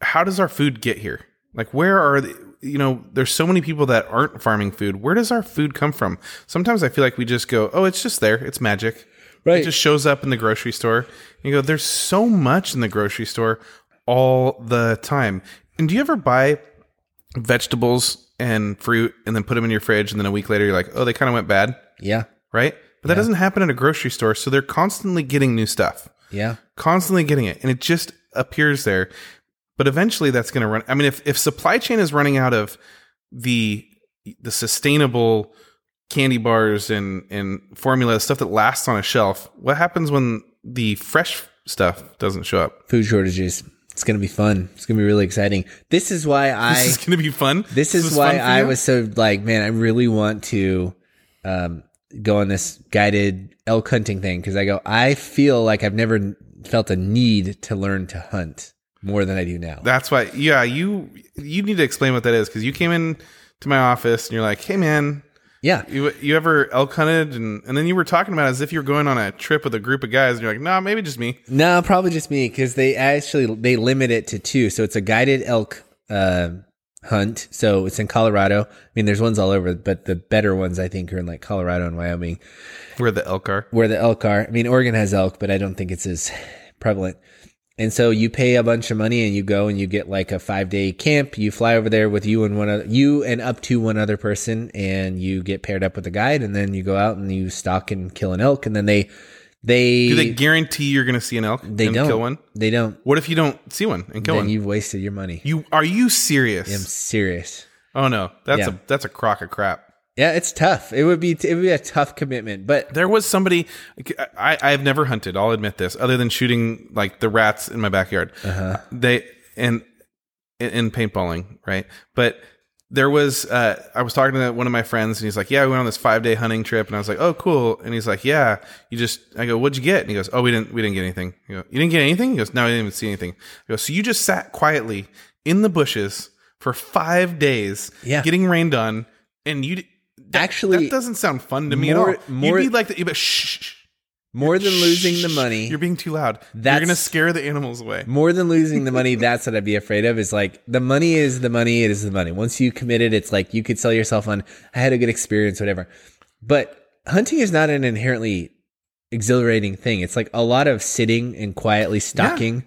how does our food get here? Like, where are the, you know, there's so many people that aren't farming food. Where does our food come from? Sometimes I feel like we just go, oh, it's just there. It's magic. It just shows up in the grocery store. You go, there's so much in the grocery store all the time. And do you ever buy vegetables and fruit and then put them in your fridge and then a week later you're like, oh, they kind of went bad, yeah, right? But that doesn't happen at a grocery store. So they're constantly getting new stuff, yeah. constantly getting it. And it just appears there. But eventually that's going to run. I mean, if, if supply chain is running out of the, the sustainable candy bars and, and formula, stuff that lasts on a shelf, what happens when the fresh stuff doesn't show up? Food shortages. It's gonna be fun. It's gonna be really exciting. This is why I. This is going to be fun. This is why I was so like, man, I really want to um, go on this guided elk hunting thing because I go, I feel like I've never felt a need to learn to hunt more than I do now. That's why, yeah, you you need to explain what that is because you came in to my office and you're like, "Hey, man, yeah, you you ever elk hunted?" And and then you were talking about as if you were going on a trip with a group of guys. And you're like, "Nah, maybe just me." no, probably just me because they actually they limit it to two, so it's a guided elk uh, hunt. So it's in Colorado. I mean, there's ones all over, but the better ones I think are in like Colorado and Wyoming. Where the elk are? where the elk are. I mean, Oregon has elk, but I don't think it's as prevalent. And so you pay a bunch of money and you go and you get like a five day camp. You fly over there with you and one other, you and up to one other person and you get paired up with a guide and then you go out and you stalk and kill an elk and then they, they, Do they guarantee you're going to see an elk they and don't kill one? They don't. What if you don't see one and kill Then one? you've wasted your money. you are you serious? I'm serious. oh no, that's Yeah. a that's a crock of crap. Yeah, it's tough. It would be, it would be a tough commitment, but There was somebody I I have never hunted. I'll admit this, other than shooting like the rats in my backyard. Uh-huh. They and and paintballing, right? But there was uh, I was talking to one of my friends, and he's like, "Yeah, we went on this five day hunting trip," and I was like, "Oh, cool." And he's like, "Yeah, you just." I go, "What'd you get?" And he goes, "Oh, we didn't we didn't get anything." Go, "You didn't get anything?" He goes, "No, I didn't even see anything." I go, "So you just sat quietly in the bushes for five days, Yeah. getting rained on, and you." That, Actually, that doesn't sound fun to me more- at all. more- You'd be like, the, shh, shh, more than losing the money. You're being too loud. You're That's- gonna scare the animals away. more than losing the money, that's what I'd be afraid of. Is like the money is the money. It is the money. Once you commit it, it's like you could sell yourself on. I had a good experience, whatever. But hunting is not an inherently exhilarating thing. It's like a lot of sitting and quietly stalking.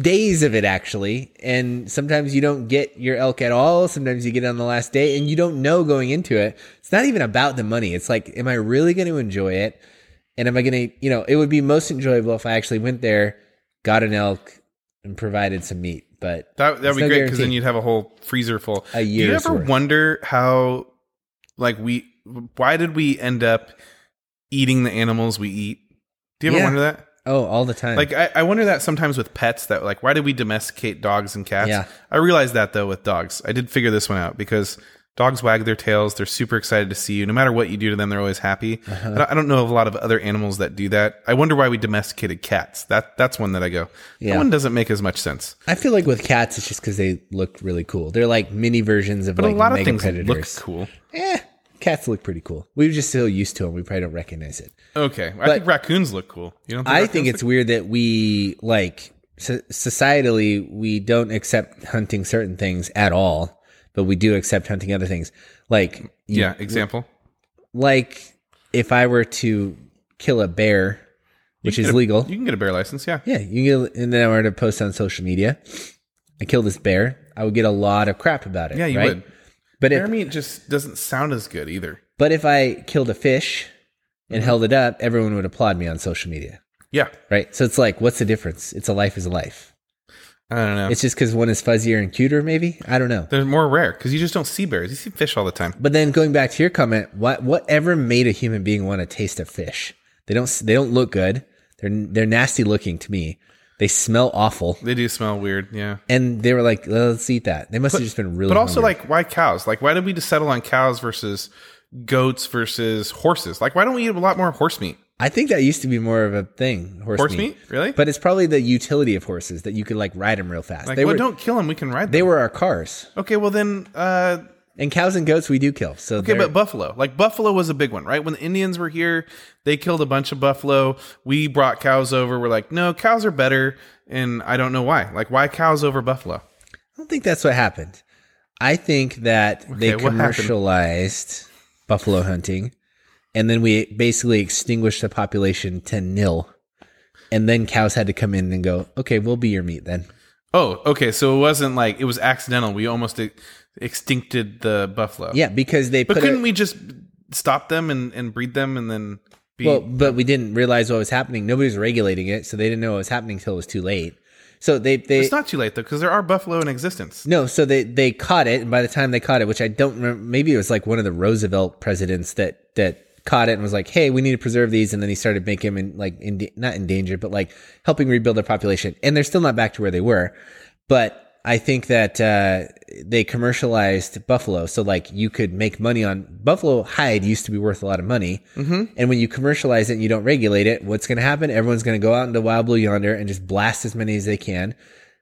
Days of it actually, and sometimes you don't get your elk at all. Sometimes you get it on the last day, and you don't know going into it. It's not even about the money. It's like, am I really going to enjoy it? And am I going to, you know, it would be most enjoyable if I actually went there, got an elk, and provided some meat. But That that'd be no great because then you'd have a whole freezer full. A year Do you ever worth. wonder how, like we, why did we end up eating the animals we eat? Do you ever Yeah. wonder that? Oh, all the time. Like I, I wonder that sometimes with pets that like why did we domesticate dogs and cats? Yeah. I realized that though with dogs. I did figure this one out because dogs wag their tails. They're super excited to see you. No matter what you do to them, they're always happy. Uh-huh. I don't- know of a lot of other animals that do that. I wonder why we domesticated cats. That that's one that I go. Yeah. That one doesn't make as much sense. I feel like with cats, it's just because they look really cool. They're like mini versions of But like a lot of things predators. look cool. Eh, cats look pretty cool. We are just so used to them, we probably don't recognize it. Okay, I think raccoons look cool. You don't? Think I think it's weird that we like so- societally we don't accept hunting certain things at all, but we do accept hunting other things. Like yeah. Example. like if I were to kill a bear, which is a- legal, You can get a bear license. Yeah. yeah, you get, and then I were to post on social media, I kill this bear, I would get a lot of crap about it. Yeah, you right? would. But Bear if meat just doesn't sound as good either. but if I killed a fish and Mm-hmm. held it up, everyone would applaud me on social media, Yeah. right? So it's like, what's the difference? It's a life is a life. I don't know. It's just because one is fuzzier and cuter, maybe. I don't know. They're more rare because you just don't see bears. You see fish all the time. But then going back to your comment, what whatever made a human being want to taste a fish? They don't. They don't look good. They're they're nasty looking to me. They smell awful. They do smell weird. Yeah. And they were like, let's eat that. They must have just been really. But also, hungry. like, why cows? Like, why did we just settle on cows versus goats versus horses? Like, why don't we eat a lot more horse meat? I think that used to be more of a thing. Horse, Horse meat. meat, really? But it's probably the utility of horses that you could like ride them real fast. like, they well, were don't kill them. We can ride them. they were our cars. okay, well then, uh, And cows and goats we do kill. So okay, but buffalo. Like, buffalo was a big one, right? When the Indians were here, they killed a bunch of buffalo. We brought cows over. We're like, no, cows are better, and I don't know why. Like, why cows over buffalo? I don't think that's what happened. I think that they commercialized buffalo hunting, and then we basically extinguished the population to nil. And then cows had to come in and go, okay, we'll be your meat then. Oh, okay. So it wasn't like it was accidental. We almost extincted the buffalo. Yeah, because they But couldn't it. we just stop them and, and breed them and then be well, but we didn't realize what was happening. Nobody was regulating it, so they didn't know what was happening until it was too late. So they they It's not too late though, because there are buffalo in existence. No, so they they caught it, and by the time they caught it, which I don't remember, maybe it was like one of the Roosevelt presidents that that caught it and was like, "Hey, we need to preserve these," and then he started making them in like in, not in danger, but like helping rebuild their population, and they're still not back to where they were, but. I think that uh, they commercialized buffalo, so like you could make money on buffalo hide used to be worth a lot of money, mm-hmm. and when you commercialize it and you don't regulate it, what's going to happen? Everyone's going to go out into wild blue yonder and just blast as many as they can,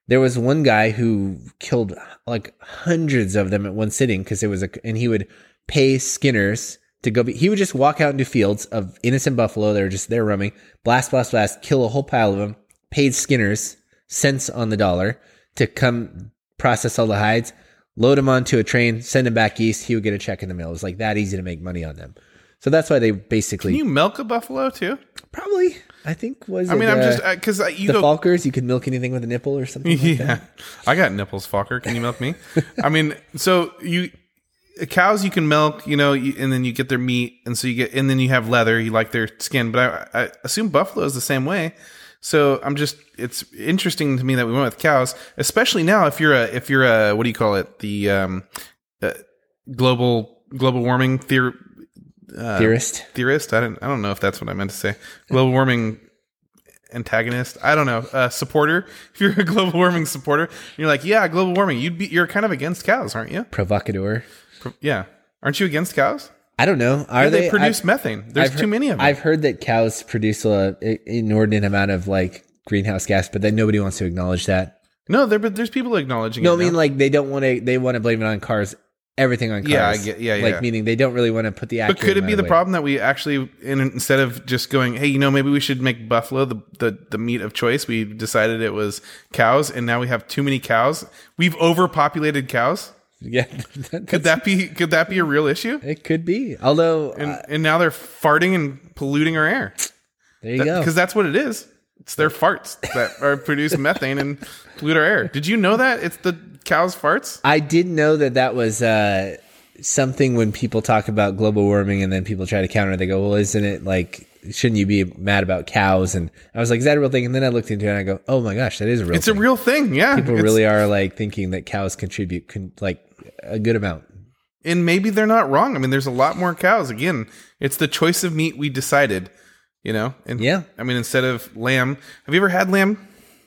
there was one guy who killed like hundreds of them at one sitting because it was a, and he would pay skinners to go be, he would just walk out into fields of innocent buffalo that were just there roaming, blast, blast, blast, kill a whole pile of them, paid skinners cents on the dollar to come process all the hides, load them onto a train, send them back east. He would get a check in the mail. It was like that easy to make money on them. So that's why they basically Can you milk a buffalo too? probably, I think was, I mean, it, I'm uh, just because you the go. Fockers, you could milk anything with a nipple or something. Like that. yeah, I got nipples, Focker. Can you milk me? I mean, so you cows you can milk, you know, you, and then you get their meat, and so you get, and then you have leather. You like their skin, but I, I assume buffalo is the same way. So I'm just, it's interesting to me that we went with cows, especially now. If you're a, if you're a, what do you call it? The um, uh, global global warming theor- Theorist. theorist. I don't, I don't know if that's what I meant to say. Global warming antagonist. I don't know. Uh, supporter. If you're a global warming supporter, you're like, yeah, global warming. You'd be, you're kind of against cows, aren't you? Provocateur. Pro- Yeah. Aren't you against cows? I don't know. Are Yeah, they, they, produce I've- methane. There's I've too heard- many of them. I've heard that cows produce a, a inordinate amount of like greenhouse gas, but then nobody wants to acknowledge that. no, there, but there's people acknowledging. No, I mean now. like they don't want to. They want to blame it on cars. Everything on cars. Yeah, I get- yeah, Like yeah. meaning they don't really want to put the. But could it be the problem? problem that we actually, in, instead of just going, hey, you know, maybe we should make buffalo the, the, the meat of choice, we decided it was cows, and now we have too many cows. We've overpopulated cows. Yeah, Could that be? Could that be a real issue? it could be. Although And uh, and now they're farting and polluting our air there you go. because that's what it is. It's their farts that are produce methane and pollute our air. Did you know that it's the cows' farts? I did know that that was uh, something when people talk about global warming and then people try to counter. it, They go, "Well, isn't it like?" Shouldn't you be mad about cows? And I was like, "Is that a real thing?" And then I looked into it and I go, "Oh my gosh, that is a real." It's thing. a real thing. Yeah, people It's- really are like thinking that cows contribute con- like a good amount. and maybe they're not wrong. I mean, there's a lot more cows. Again, it's the choice of meat we decided. You know, and Yeah. I mean, instead of lamb, have you ever had lamb?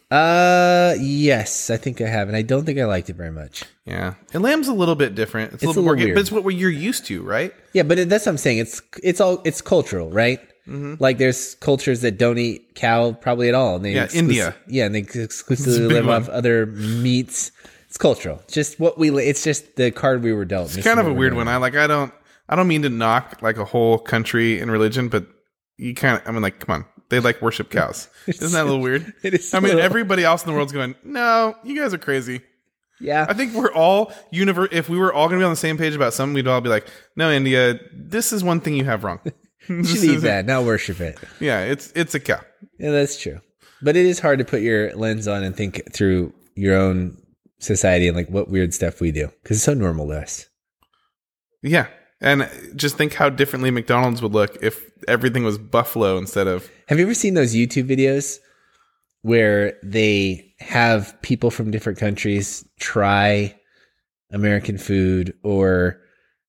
Uh, yes, I think I have, and I don't think I liked it very much. Yeah, and lamb's a little bit different. It's, a little, a more, little weird. but it's what you're used to, right? Yeah, but it, that's what I'm saying. It's it's all it's cultural, right? Like there's cultures that don't eat cow probably at all. And they Yeah, exclus- India. Yeah, and they exclusively live one. off other meats. It's cultural. It's just what we. It's just the card we were dealt. It's kind of a weird one. I like. I don't. I don't mean to knock like a whole country and religion, but you kind of. I mean, like, come on. They like worship cows. Isn't that a little weird? it is. I mean, little- everybody else in the world's going. No, you guys are crazy. Yeah, I think we're all universe. If we were all going to be on the same page about something, we'd all be like, "No, India, this is one thing you have wrong." you should eat that, not worship it. Yeah, it's it's a cow. Yeah, that's true. But it is hard to put your lens on and think through your own society and like what weird stuff we do because it's so normal to us. Yeah, and just think how differently McDonald's would look if everything was buffalo instead of. Have you ever seen those YouTube videos where they have people from different countries try American food, or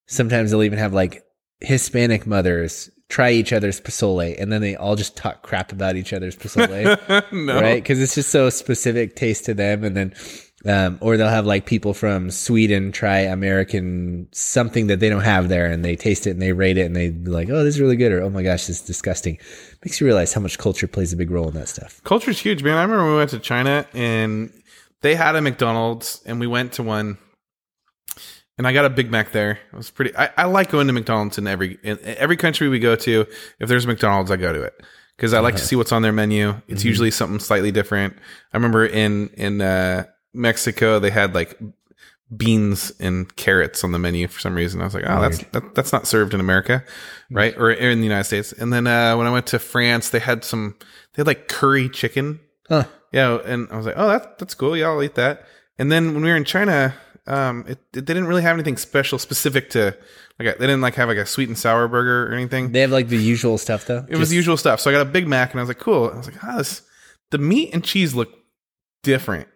sometimes they'll even have like Hispanic mothers try each other's pozole, and then they all just talk crap about each other's pozole, no, right? Because it's just so specific taste to them, and then. Um, or they'll have like people from Sweden try American something that they don't have there and they taste it and they rate it and they be like, oh, this is really good or oh my gosh, this is disgusting. Makes you realize how much culture plays a big role in that stuff. Culture's huge, man. I remember we went to China and they had a McDonald's and we went to one and I got a Big Mac there. It was pretty I, I like going to McDonald's in every in every country we go to. If there's a McDonald's, I go to it. Because I like to see what's on their menu. It's usually something slightly different. I remember in in uh, Mexico they had like beans and carrots on the menu for some reason. I was like, oh, that's that, that's not served in America, right? Or in the United States. And then uh, when I went to France, they had some they had like curry chicken. Huh. Yeah, and I was like, oh, that that's cool. Yeah, I'll eat that. And then when we were in China, um, it, it they didn't really have anything special specific to like they didn't like have like a sweet and sour burger or anything. They have like the usual stuff though. It was the usual stuff. So I got a Big Mac, and I was like, cool. I was like, ah, this the meat and cheese look different.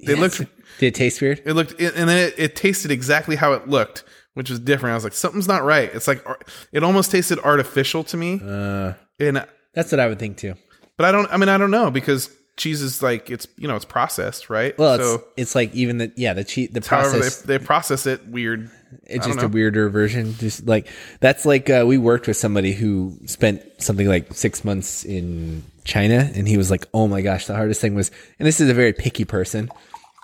They looked Did it taste weird? it looked, and then it, it tasted exactly how it looked, which was different. I was like, something's not right. It's like it almost tasted artificial to me, Uh, and that's what I would think too. but I don't. I mean, I don't know because cheese is like it's you know it's processed, right? Well, it's, so it's like even the yeah the cheese the however process. they, they process it weird. It's just a weirder version. Just like that's like uh, we worked with somebody who spent something like six months in China, and he was like, "Oh my gosh, the hardest thing was." And this is a very picky person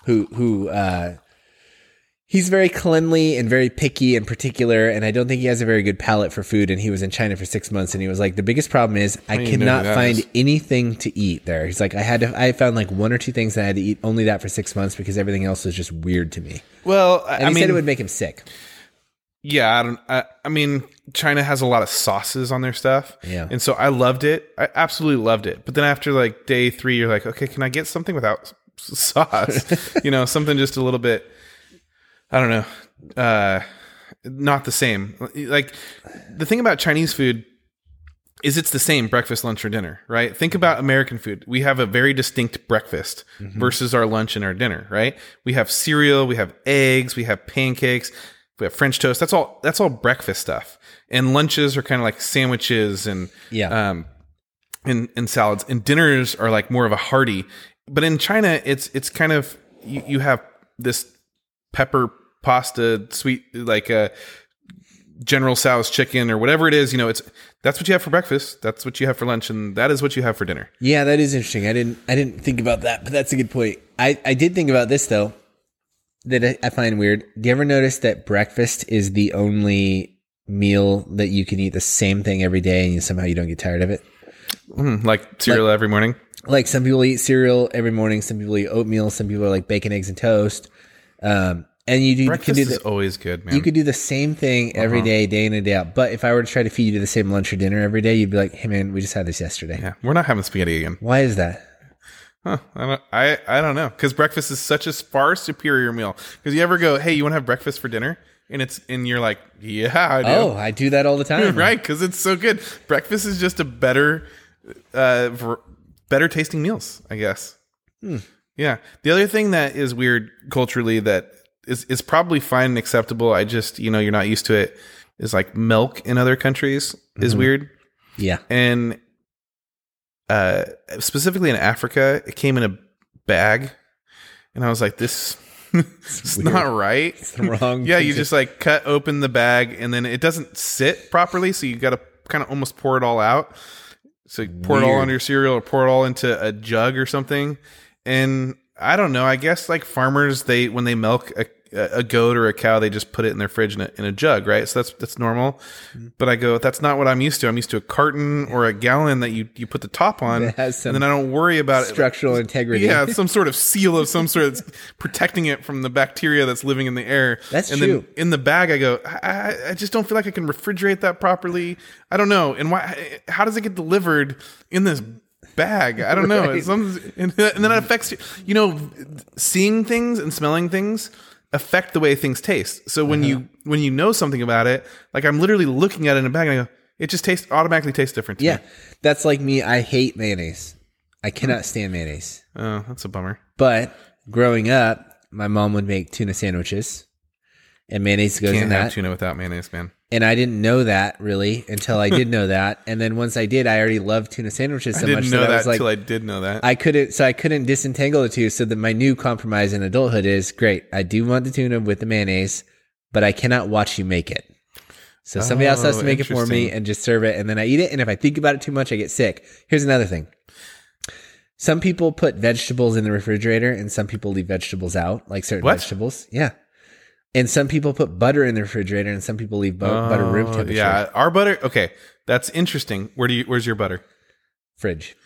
who who uh, he's very cleanly and very picky and particular, and I don't think he has a very good palate for food. And he was in China for six months, and he was like, "The biggest problem is I know cannot find is. anything to eat there." He's like, "I had to. I found like one or two things that I had to eat only that for six months because everything else was just weird to me." Well, I, And I he mean, said it would make him sick. Yeah, I don't. I, I mean, China has a lot of sauces on their stuff. Yeah. and so I loved it. I absolutely loved it. But then after like day three, you're like, okay, can I get something without sauce? you know, something just a little bit. I don't know. Uh, not the same. Like the thing about Chinese food is it's the same breakfast, lunch, or dinner, right? Think about American food. We have a very distinct breakfast versus our lunch and our dinner, right? We have cereal, we have eggs, we have pancakes, we have French toast. That's all. That's all breakfast stuff. And lunches are kind of like sandwiches and Yeah. um, and and salads. And dinners are like more of a hearty. But in China, it's it's kind of you, you have this pepper pasta, sweet like a General Tso's chicken or whatever it is. You know, it's that's what you have for breakfast. That's what you have for lunch, and that is what you have for dinner. Yeah, that is interesting. I didn't I didn't think about that, but that's a good point. I, I did think about this though that I, I find weird. Do you ever notice that breakfast is the only meal that you can eat the same thing every day and you, somehow you don't get tired of it? Mm, like cereal every morning. Like some people eat cereal every morning, some people eat oatmeal, some people are like bacon, eggs, and toast. Um, and you do, you can Breakfast do is the, always good, man. you could do the same thing every day, day in and day out. But if I were to try to feed you the same lunch or dinner every day, you'd be like, "Hey man, we just had this yesterday." yeah, we're not having spaghetti again. Why is that? Huh, I don't. I, I don't know because breakfast is such a far superior meal. Because you ever go, hey, you want to have breakfast for dinner? And it's and you're like, yeah, I do. Oh, I do that all the time. right because it's so good breakfast is just a better uh better tasting meals i guess yeah the other thing that is weird culturally that is is probably fine and acceptable i just you know you're not used to it. is like milk in other countries is weird Yeah. and uh, specifically in Africa, it came in a bag, and I was like, this. it's not right. It's the wrong. Yeah, you just like cut open the bag and then it doesn't sit properly, so you got to kind of almost pour it all out. So you pour it all on your cereal or pour it all into a jug or something. And I don't know. I guess like farmers, they when they milk a, a goat or a cow, they just put it in their fridge in a, in a jug, right? So that's that's normal. Mm-hmm. But I go, that's not what I'm used to. I'm used to a carton or a gallon that you you put the top on, has some and then I don't worry about it. structural integrity. Yeah, some sort of seal of some sort that's protecting it from the bacteria that's living in the air. That's and true. then in the bag, I go, I, I- I just don't feel like I can refrigerate that properly. I don't know. And why? How does it get delivered in this bag? I don't know. Right. And, and then it affects you. You know, seeing things and smelling things affect the way things taste. So when you Uh-huh. when you know something about it, like I'm literally looking at it in a bag, and I go, it just tastes automatically tastes different. To Yeah, me. that's like me. I hate mayonnaise. I cannot stand mayonnaise. Oh, that's a bummer. But growing up, my mom would make tuna sandwiches, and mayonnaise goes Can't in have that. tuna without mayonnaise, man. And I didn't know that really until I did know that. And then once I did, I already loved tuna sandwiches so I much didn't know that I was like, until I did know that. I couldn't, so I couldn't disentangle the two. So that my new compromise in adulthood is great. I do want the tuna with the mayonnaise, but I cannot watch you make it. So somebody else has Oh, to make it for me and just serve it, and then I eat it. And if I think about it too much, I get sick. Here's another thing. Some people put vegetables in the refrigerator, and some people leave vegetables out, like certain What? vegetables. Yeah. And some people put butter in the refrigerator, and some people leave bu- butter room Oh, temperature. Yeah, our butter. Okay, that's interesting. Where do you? Where's your butter? Fridge.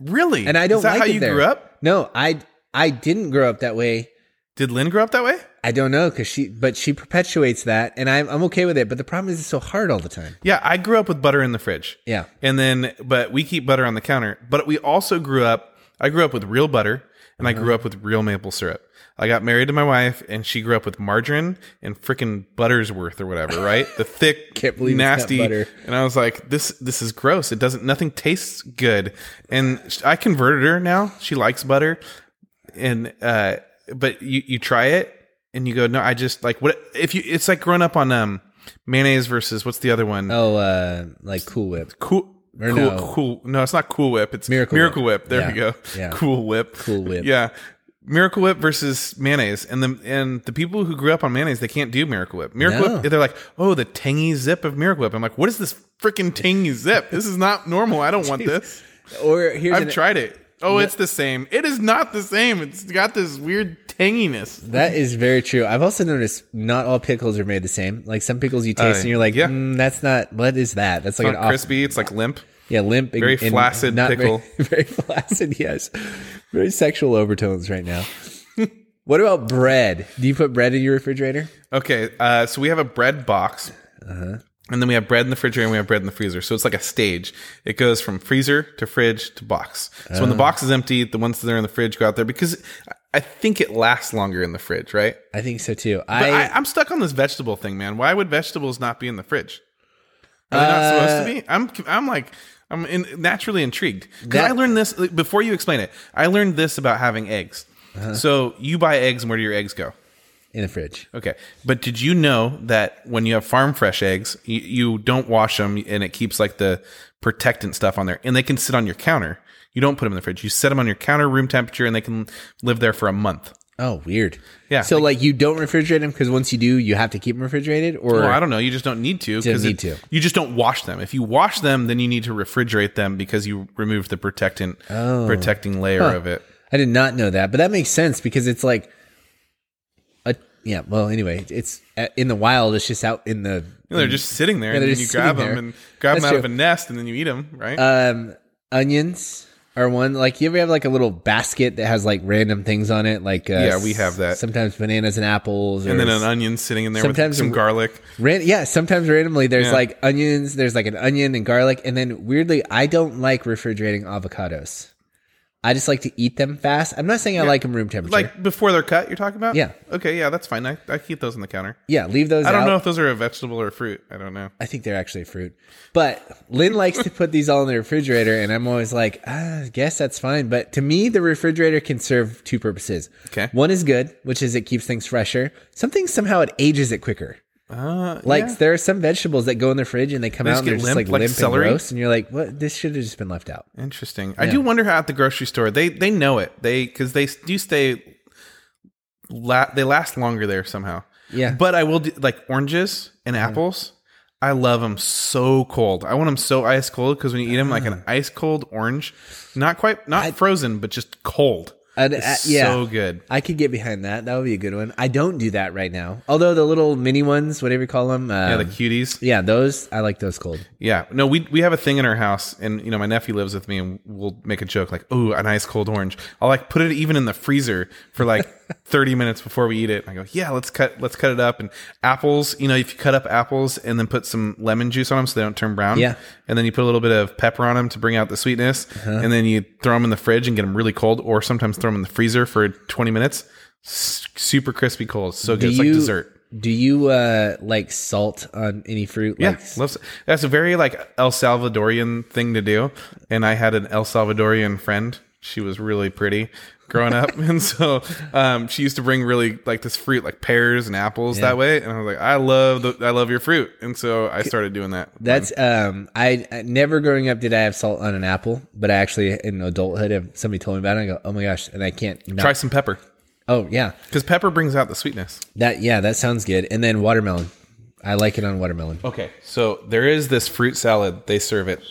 Really? And I don't Is that like how it you there. grew up? No, I I didn't grow up that way. Did Lynn grow up that way? I don't know because she, but she perpetuates that, and I'm I'm okay with it. But the problem is it's so hard all the time. Yeah, I grew up with butter in the fridge. Yeah, And then, but we keep butter on the counter. But we also grew up. I grew up with real butter, and Uh-huh. I grew up with real maple syrup. I got married to my wife, and she grew up with margarine and freaking Buttersworth or whatever, right? The thick, Can't believe nasty. butter. And I was like, this this is gross. It doesn't. Nothing tastes good. And I converted her now. She likes butter, and uh, but you you try it and you go, no, I just like what if you? It's like growing up on um mayonnaise versus what's the other one? Oh, uh, like Cool Whip. Cool. Or cool, no. cool. No, it's not Cool Whip. It's Miracle Miracle, Whip. Whip. There Yeah. we go. Yeah. Cool Whip. Cool Whip. Yeah. Miracle Whip versus mayonnaise, and the and the people who grew up on mayonnaise, they can't do Miracle Whip. Miracle No. Whip, they're like, oh, the tangy zip of Miracle Whip. I'm like, what is this freaking tangy zip? This is not normal. I don't want this. Or here's I've an, tried it. Oh, it's the same. It is not the same. It's got this weird tanginess. that is very true. I've also noticed not all pickles are made the same. Like some pickles you taste Uh, and you're like, yeah. mm, that's not. What is that? That's like It's an not off, crispy. It's like limp. Yeah, limp, and- Very and flaccid not pickle. Very, very flaccid. Yes, very sexual overtones right now. what about bread? Do you put bread in your refrigerator? Okay, uh, so we have a bread box, Uh-huh. and then we have bread in the refrigerator, and we have bread in the freezer. So it's like a stage. It goes from freezer to fridge to box. So when the Oh. box is empty, the ones that are in the fridge go out there because I think it lasts longer in the fridge, right? I think so too. But I, I, I'm stuck on this vegetable thing, man. Why would vegetables not be in the fridge? Are they not supposed Uh, to be? I'm I'm like I'm in, naturally intrigued because I learned this before you explain it. I learned this about having eggs. Uh-huh. So you buy eggs, and where do your eggs go? in the fridge. Okay, but did you know that when you have farm fresh eggs, you, you don't wash them, and it keeps like the protectant stuff on there, and they can sit on your counter. You don't put them in the fridge. You set them on your counter, room temperature, and they can live there for a month. Oh, weird. Yeah, So like, you don't refrigerate them because once you do, you have to keep them refrigerated, or Well, I don't know. You just don't need to. 'cause need it- to. You just don't wash them. If you wash them, then you need to refrigerate them because you remove the protectant, Oh. protecting layer of it. I did not know that, but that makes sense because it's like, a, yeah. Well, anyway, it's uh, in the wild. It's just out in the. You know, they're just sitting there, and they're then you just grab sitting them there. and grab That's them out of true. a nest, and then you eat them, right? Um, onions are one. Like you ever have like a little basket that has like random things on it, like uh, Yeah, we have that. Sometimes bananas and apples, and then an onion sitting in there sometimes with some garlic. Ran- yeah, sometimes randomly there's Yeah. like onions, there's like an onion and garlic, and then weirdly, I don't like refrigerating avocados. I just like to eat them fast. I'm not saying I like them room temperature. Like before they're cut, you're talking about? Yeah. Okay, yeah, that's fine. I, I keep those on the counter. yeah, leave those. I don't out. know if those are a vegetable or a fruit. I don't know. I think they're actually fruit. But Lynn likes to put these all in the refrigerator, and I'm always like, ah, I guess that's fine. But to me, the refrigerator can serve two purposes. Okay. One is good, which is it keeps things fresher. Something somehow it ages it quicker. Uh, Like yeah. there are some vegetables that go in the fridge and they come They out and they're get just like like limp celery? and gross, and you're like, what? This should have just been left out. Interesting. I do wonder how at the grocery store they they know it. They because they do stay. La- they last longer there somehow. Yeah. But I will do like oranges and apples. I love them so cold. I want them so ice cold because when you eat them like an ice cold orange, not quite not frozen, but just cold. And, It's uh, yeah. so good. I could get behind that. That would be a good one. I don't do that right now. Although the little mini ones, whatever you call them, um, Yeah, the cuties. yeah, those I like those cold. Yeah, no, we we have a thing in our house, and you know, my nephew lives with me, and we'll make a joke like, "Oh, an ice cold orange." I'll like put it even in the freezer for like thirty minutes before we eat it. I go, "Yeah, let's cut let's cut it up." And apples, you know, if you cut up apples and then put some lemon juice on them so they don't turn brown, Yeah. and then you put a little bit of pepper on them to bring out the sweetness, Uh-huh. and then you throw them in the fridge and get them really cold, or sometimes throw them in the freezer for twenty minutes, S- super crispy cold, so good. It's like dessert. Do you uh like salt on any fruit? Yeah, Like, that's a very like El Salvadorian thing to do. And I had an El Salvadorian friend. She was really pretty growing up, and so um, she used to bring really like this fruit, like pears and apples that way. And I was like, I love the, I love your fruit, and so I started doing that. That's um I, I never growing up did I have salt on an apple, but I actually in adulthood if somebody told me about it, I go, Oh my gosh, and I can't not, Try some pepper Oh yeah. because pepper brings out the sweetness. That yeah, that sounds good. And then watermelon. I like it on watermelon. Okay, so there is this fruit salad. They serve it.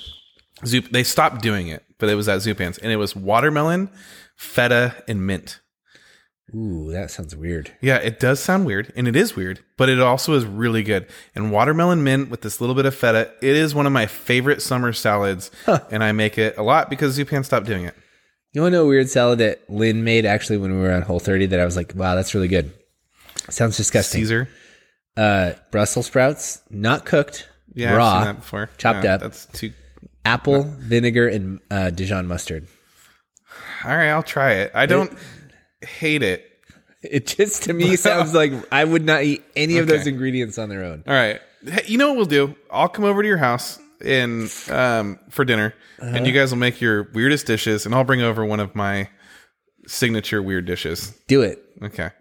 Zoop. They stopped doing it, but it was at Zupan's, and it was watermelon, feta, and mint. Ooh, that sounds weird. Yeah, it does sound weird, and it is weird, but it also is really good. And watermelon mint with this little bit of feta, it is one of my favorite summer salads, and I make it a lot because Zupan stopped doing it. You want to know a weird salad that Lynn made actually when we were on Whole 30 that I was like, wow, that's really good. Sounds disgusting. Caesar, Uh, Brussels sprouts, not cooked, yeah, I've raw, seen that before. chopped Yeah, up. That's too. Apple, vinegar, and uh, Dijon mustard. All right, I'll try it. I don't hate it. It just to me sounds like I would not eat any of Okay. those ingredients on their own. All right, hey, you know what we'll do? I'll come over to your house and um for dinner, and Uh-huh. you guys will make your weirdest dishes, and I'll bring over one of my signature weird dishes. Do it. Okay.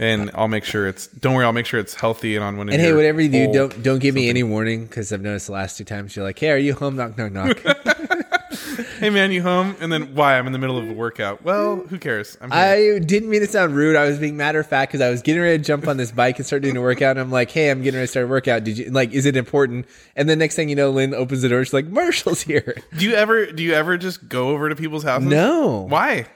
And I'll make sure it's. Don't worry, I'll make sure it's healthy and on one. And hey, whatever you do, don't don't give me any warning because I've noticed the last two times you're like, "Hey, are you home?" Knock, knock, knock. Hey man, you home? And then why? I'm in the middle of a workout. Well, who cares? I'm. I didn't mean to sound rude. I was being matter of fact because I was getting ready to jump on this bike and start doing a workout. And I'm like, "Hey, I'm getting ready to start a workout. Did you like? Is it important?" And then next thing you know, Lynn opens the door. She's like, "Marshall's here." do you ever? Do you ever just go over to people's houses? No. Why?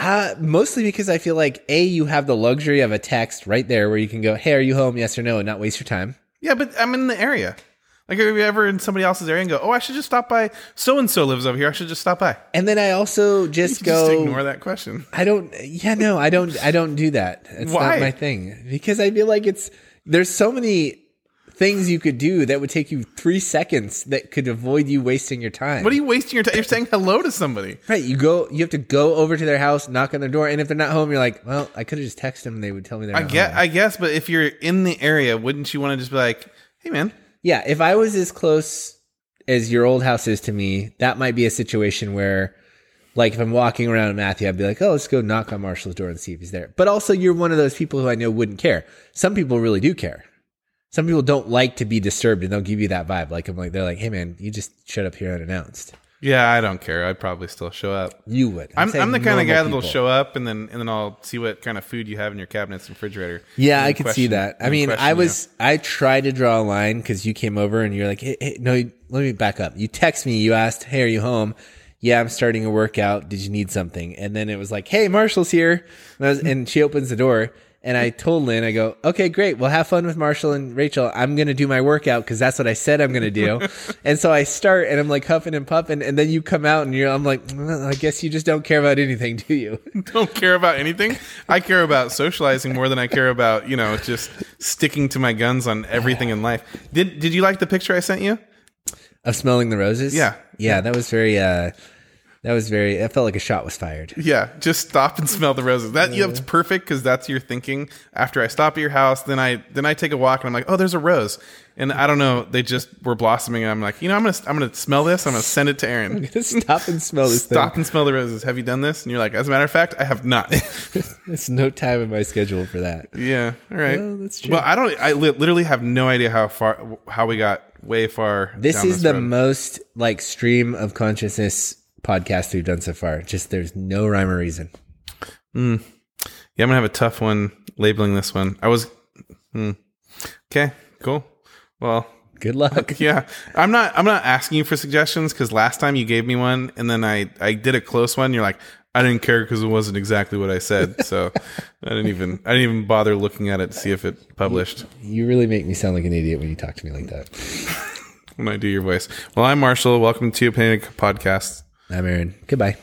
Uh, mostly because I feel like a you have the luxury of a text right there where you can go, "Hey, are you home? Yes or no," and not waste your time. Yeah, but I'm in the area. Like, are you ever in somebody else's area and go, "Oh, I should just stop by. So and so lives over here. I should just stop by." And then I also just Just go. ignore that question. I don't. Yeah, no, I don't. I don't do that. It's Why? not my thing because I feel like it's there's so many things you could do that would take you three seconds that could avoid you wasting your time. What are you wasting your time? You're saying hello to somebody. Right, you go. You have to go over to their house, knock on their door, and if they're not home, you're like, well, I could have just texted them. and They would tell me they're I get, home. I guess, but if you're in the area, wouldn't you want to just be like, "Hey, man, Yeah, if I was as close as your old house is to me, that might be a situation where, like, if I'm walking around Matthew, I'd be like, oh, let's go knock on Marshall's door and see if he's there. But also, you're one of those people who I know wouldn't care. Some people really do care. Some people don't like to be disturbed, and they'll give you that vibe. Like I'm like, they're like, hey man, you just showed up here unannounced. yeah, I don't care. I'd probably still show up." You would. I'm, saying I'm the kind of guy that'll show up and then and then I'll see what kind of food you have in your cabinets and refrigerator. Yeah, I could see that. I mean, I you. was I tried to draw a line because you came over and you're like, hey, hey, no, let me back up. You text me. You asked, hey, are you home? Yeah, I'm starting a workout. Did you need something? And then it was like, hey, Marshall's here, and, was, and she opens the door. And I told Lynn, I go, okay, great. Well, have fun with Marshall and Rachel. I'm going to do my workout because that's what I said I'm going to do. and so I start and I'm like huffing and puffing. And then you come out and you're, I'm like, well, I guess you just don't care about anything, do you? don't care about anything. I care about socializing more than I care about you know just sticking to my guns on everything in life. Did Did you like the picture I sent you? of smelling the roses? Yeah. Yeah, that was very, uh, That was very. I felt like a shot was fired. Yeah, just stop and smell the roses. That yeah, it's perfect because that's your thinking. After I stop at your house, then I then I take a walk and I'm like, oh, there's a rose, and I don't know, they just were blossoming. And I'm like, you know, I'm gonna I'm gonna smell this. I'm gonna send it to Aaron. Stop and smell this. Stop and smell the roses. Have you done this? And you're like, as a matter of fact, I have not. There's no time in my schedule for that. yeah, all right. Well, that's true. Well, I don't. I li- literally have no idea how far how we got way far. This is the road. most like stream of consciousness podcast we've done so far. Just there's no rhyme or reason. Yeah, I'm gonna have a tough one labeling this one. I was. Hmm. Okay, cool. Well, Good luck. yeah, I'm not. I'm not asking you for suggestions because last time you gave me one, and then I I did a close one. You're like, I didn't care because it wasn't exactly what I said, so I didn't even I didn't even bother looking at it to see if it published You really make me sound like an idiot when you talk to me like that. when I do your voice. Well, I'm Marshall. Welcome to Opinionated Podcast. I'm Aaron. Goodbye.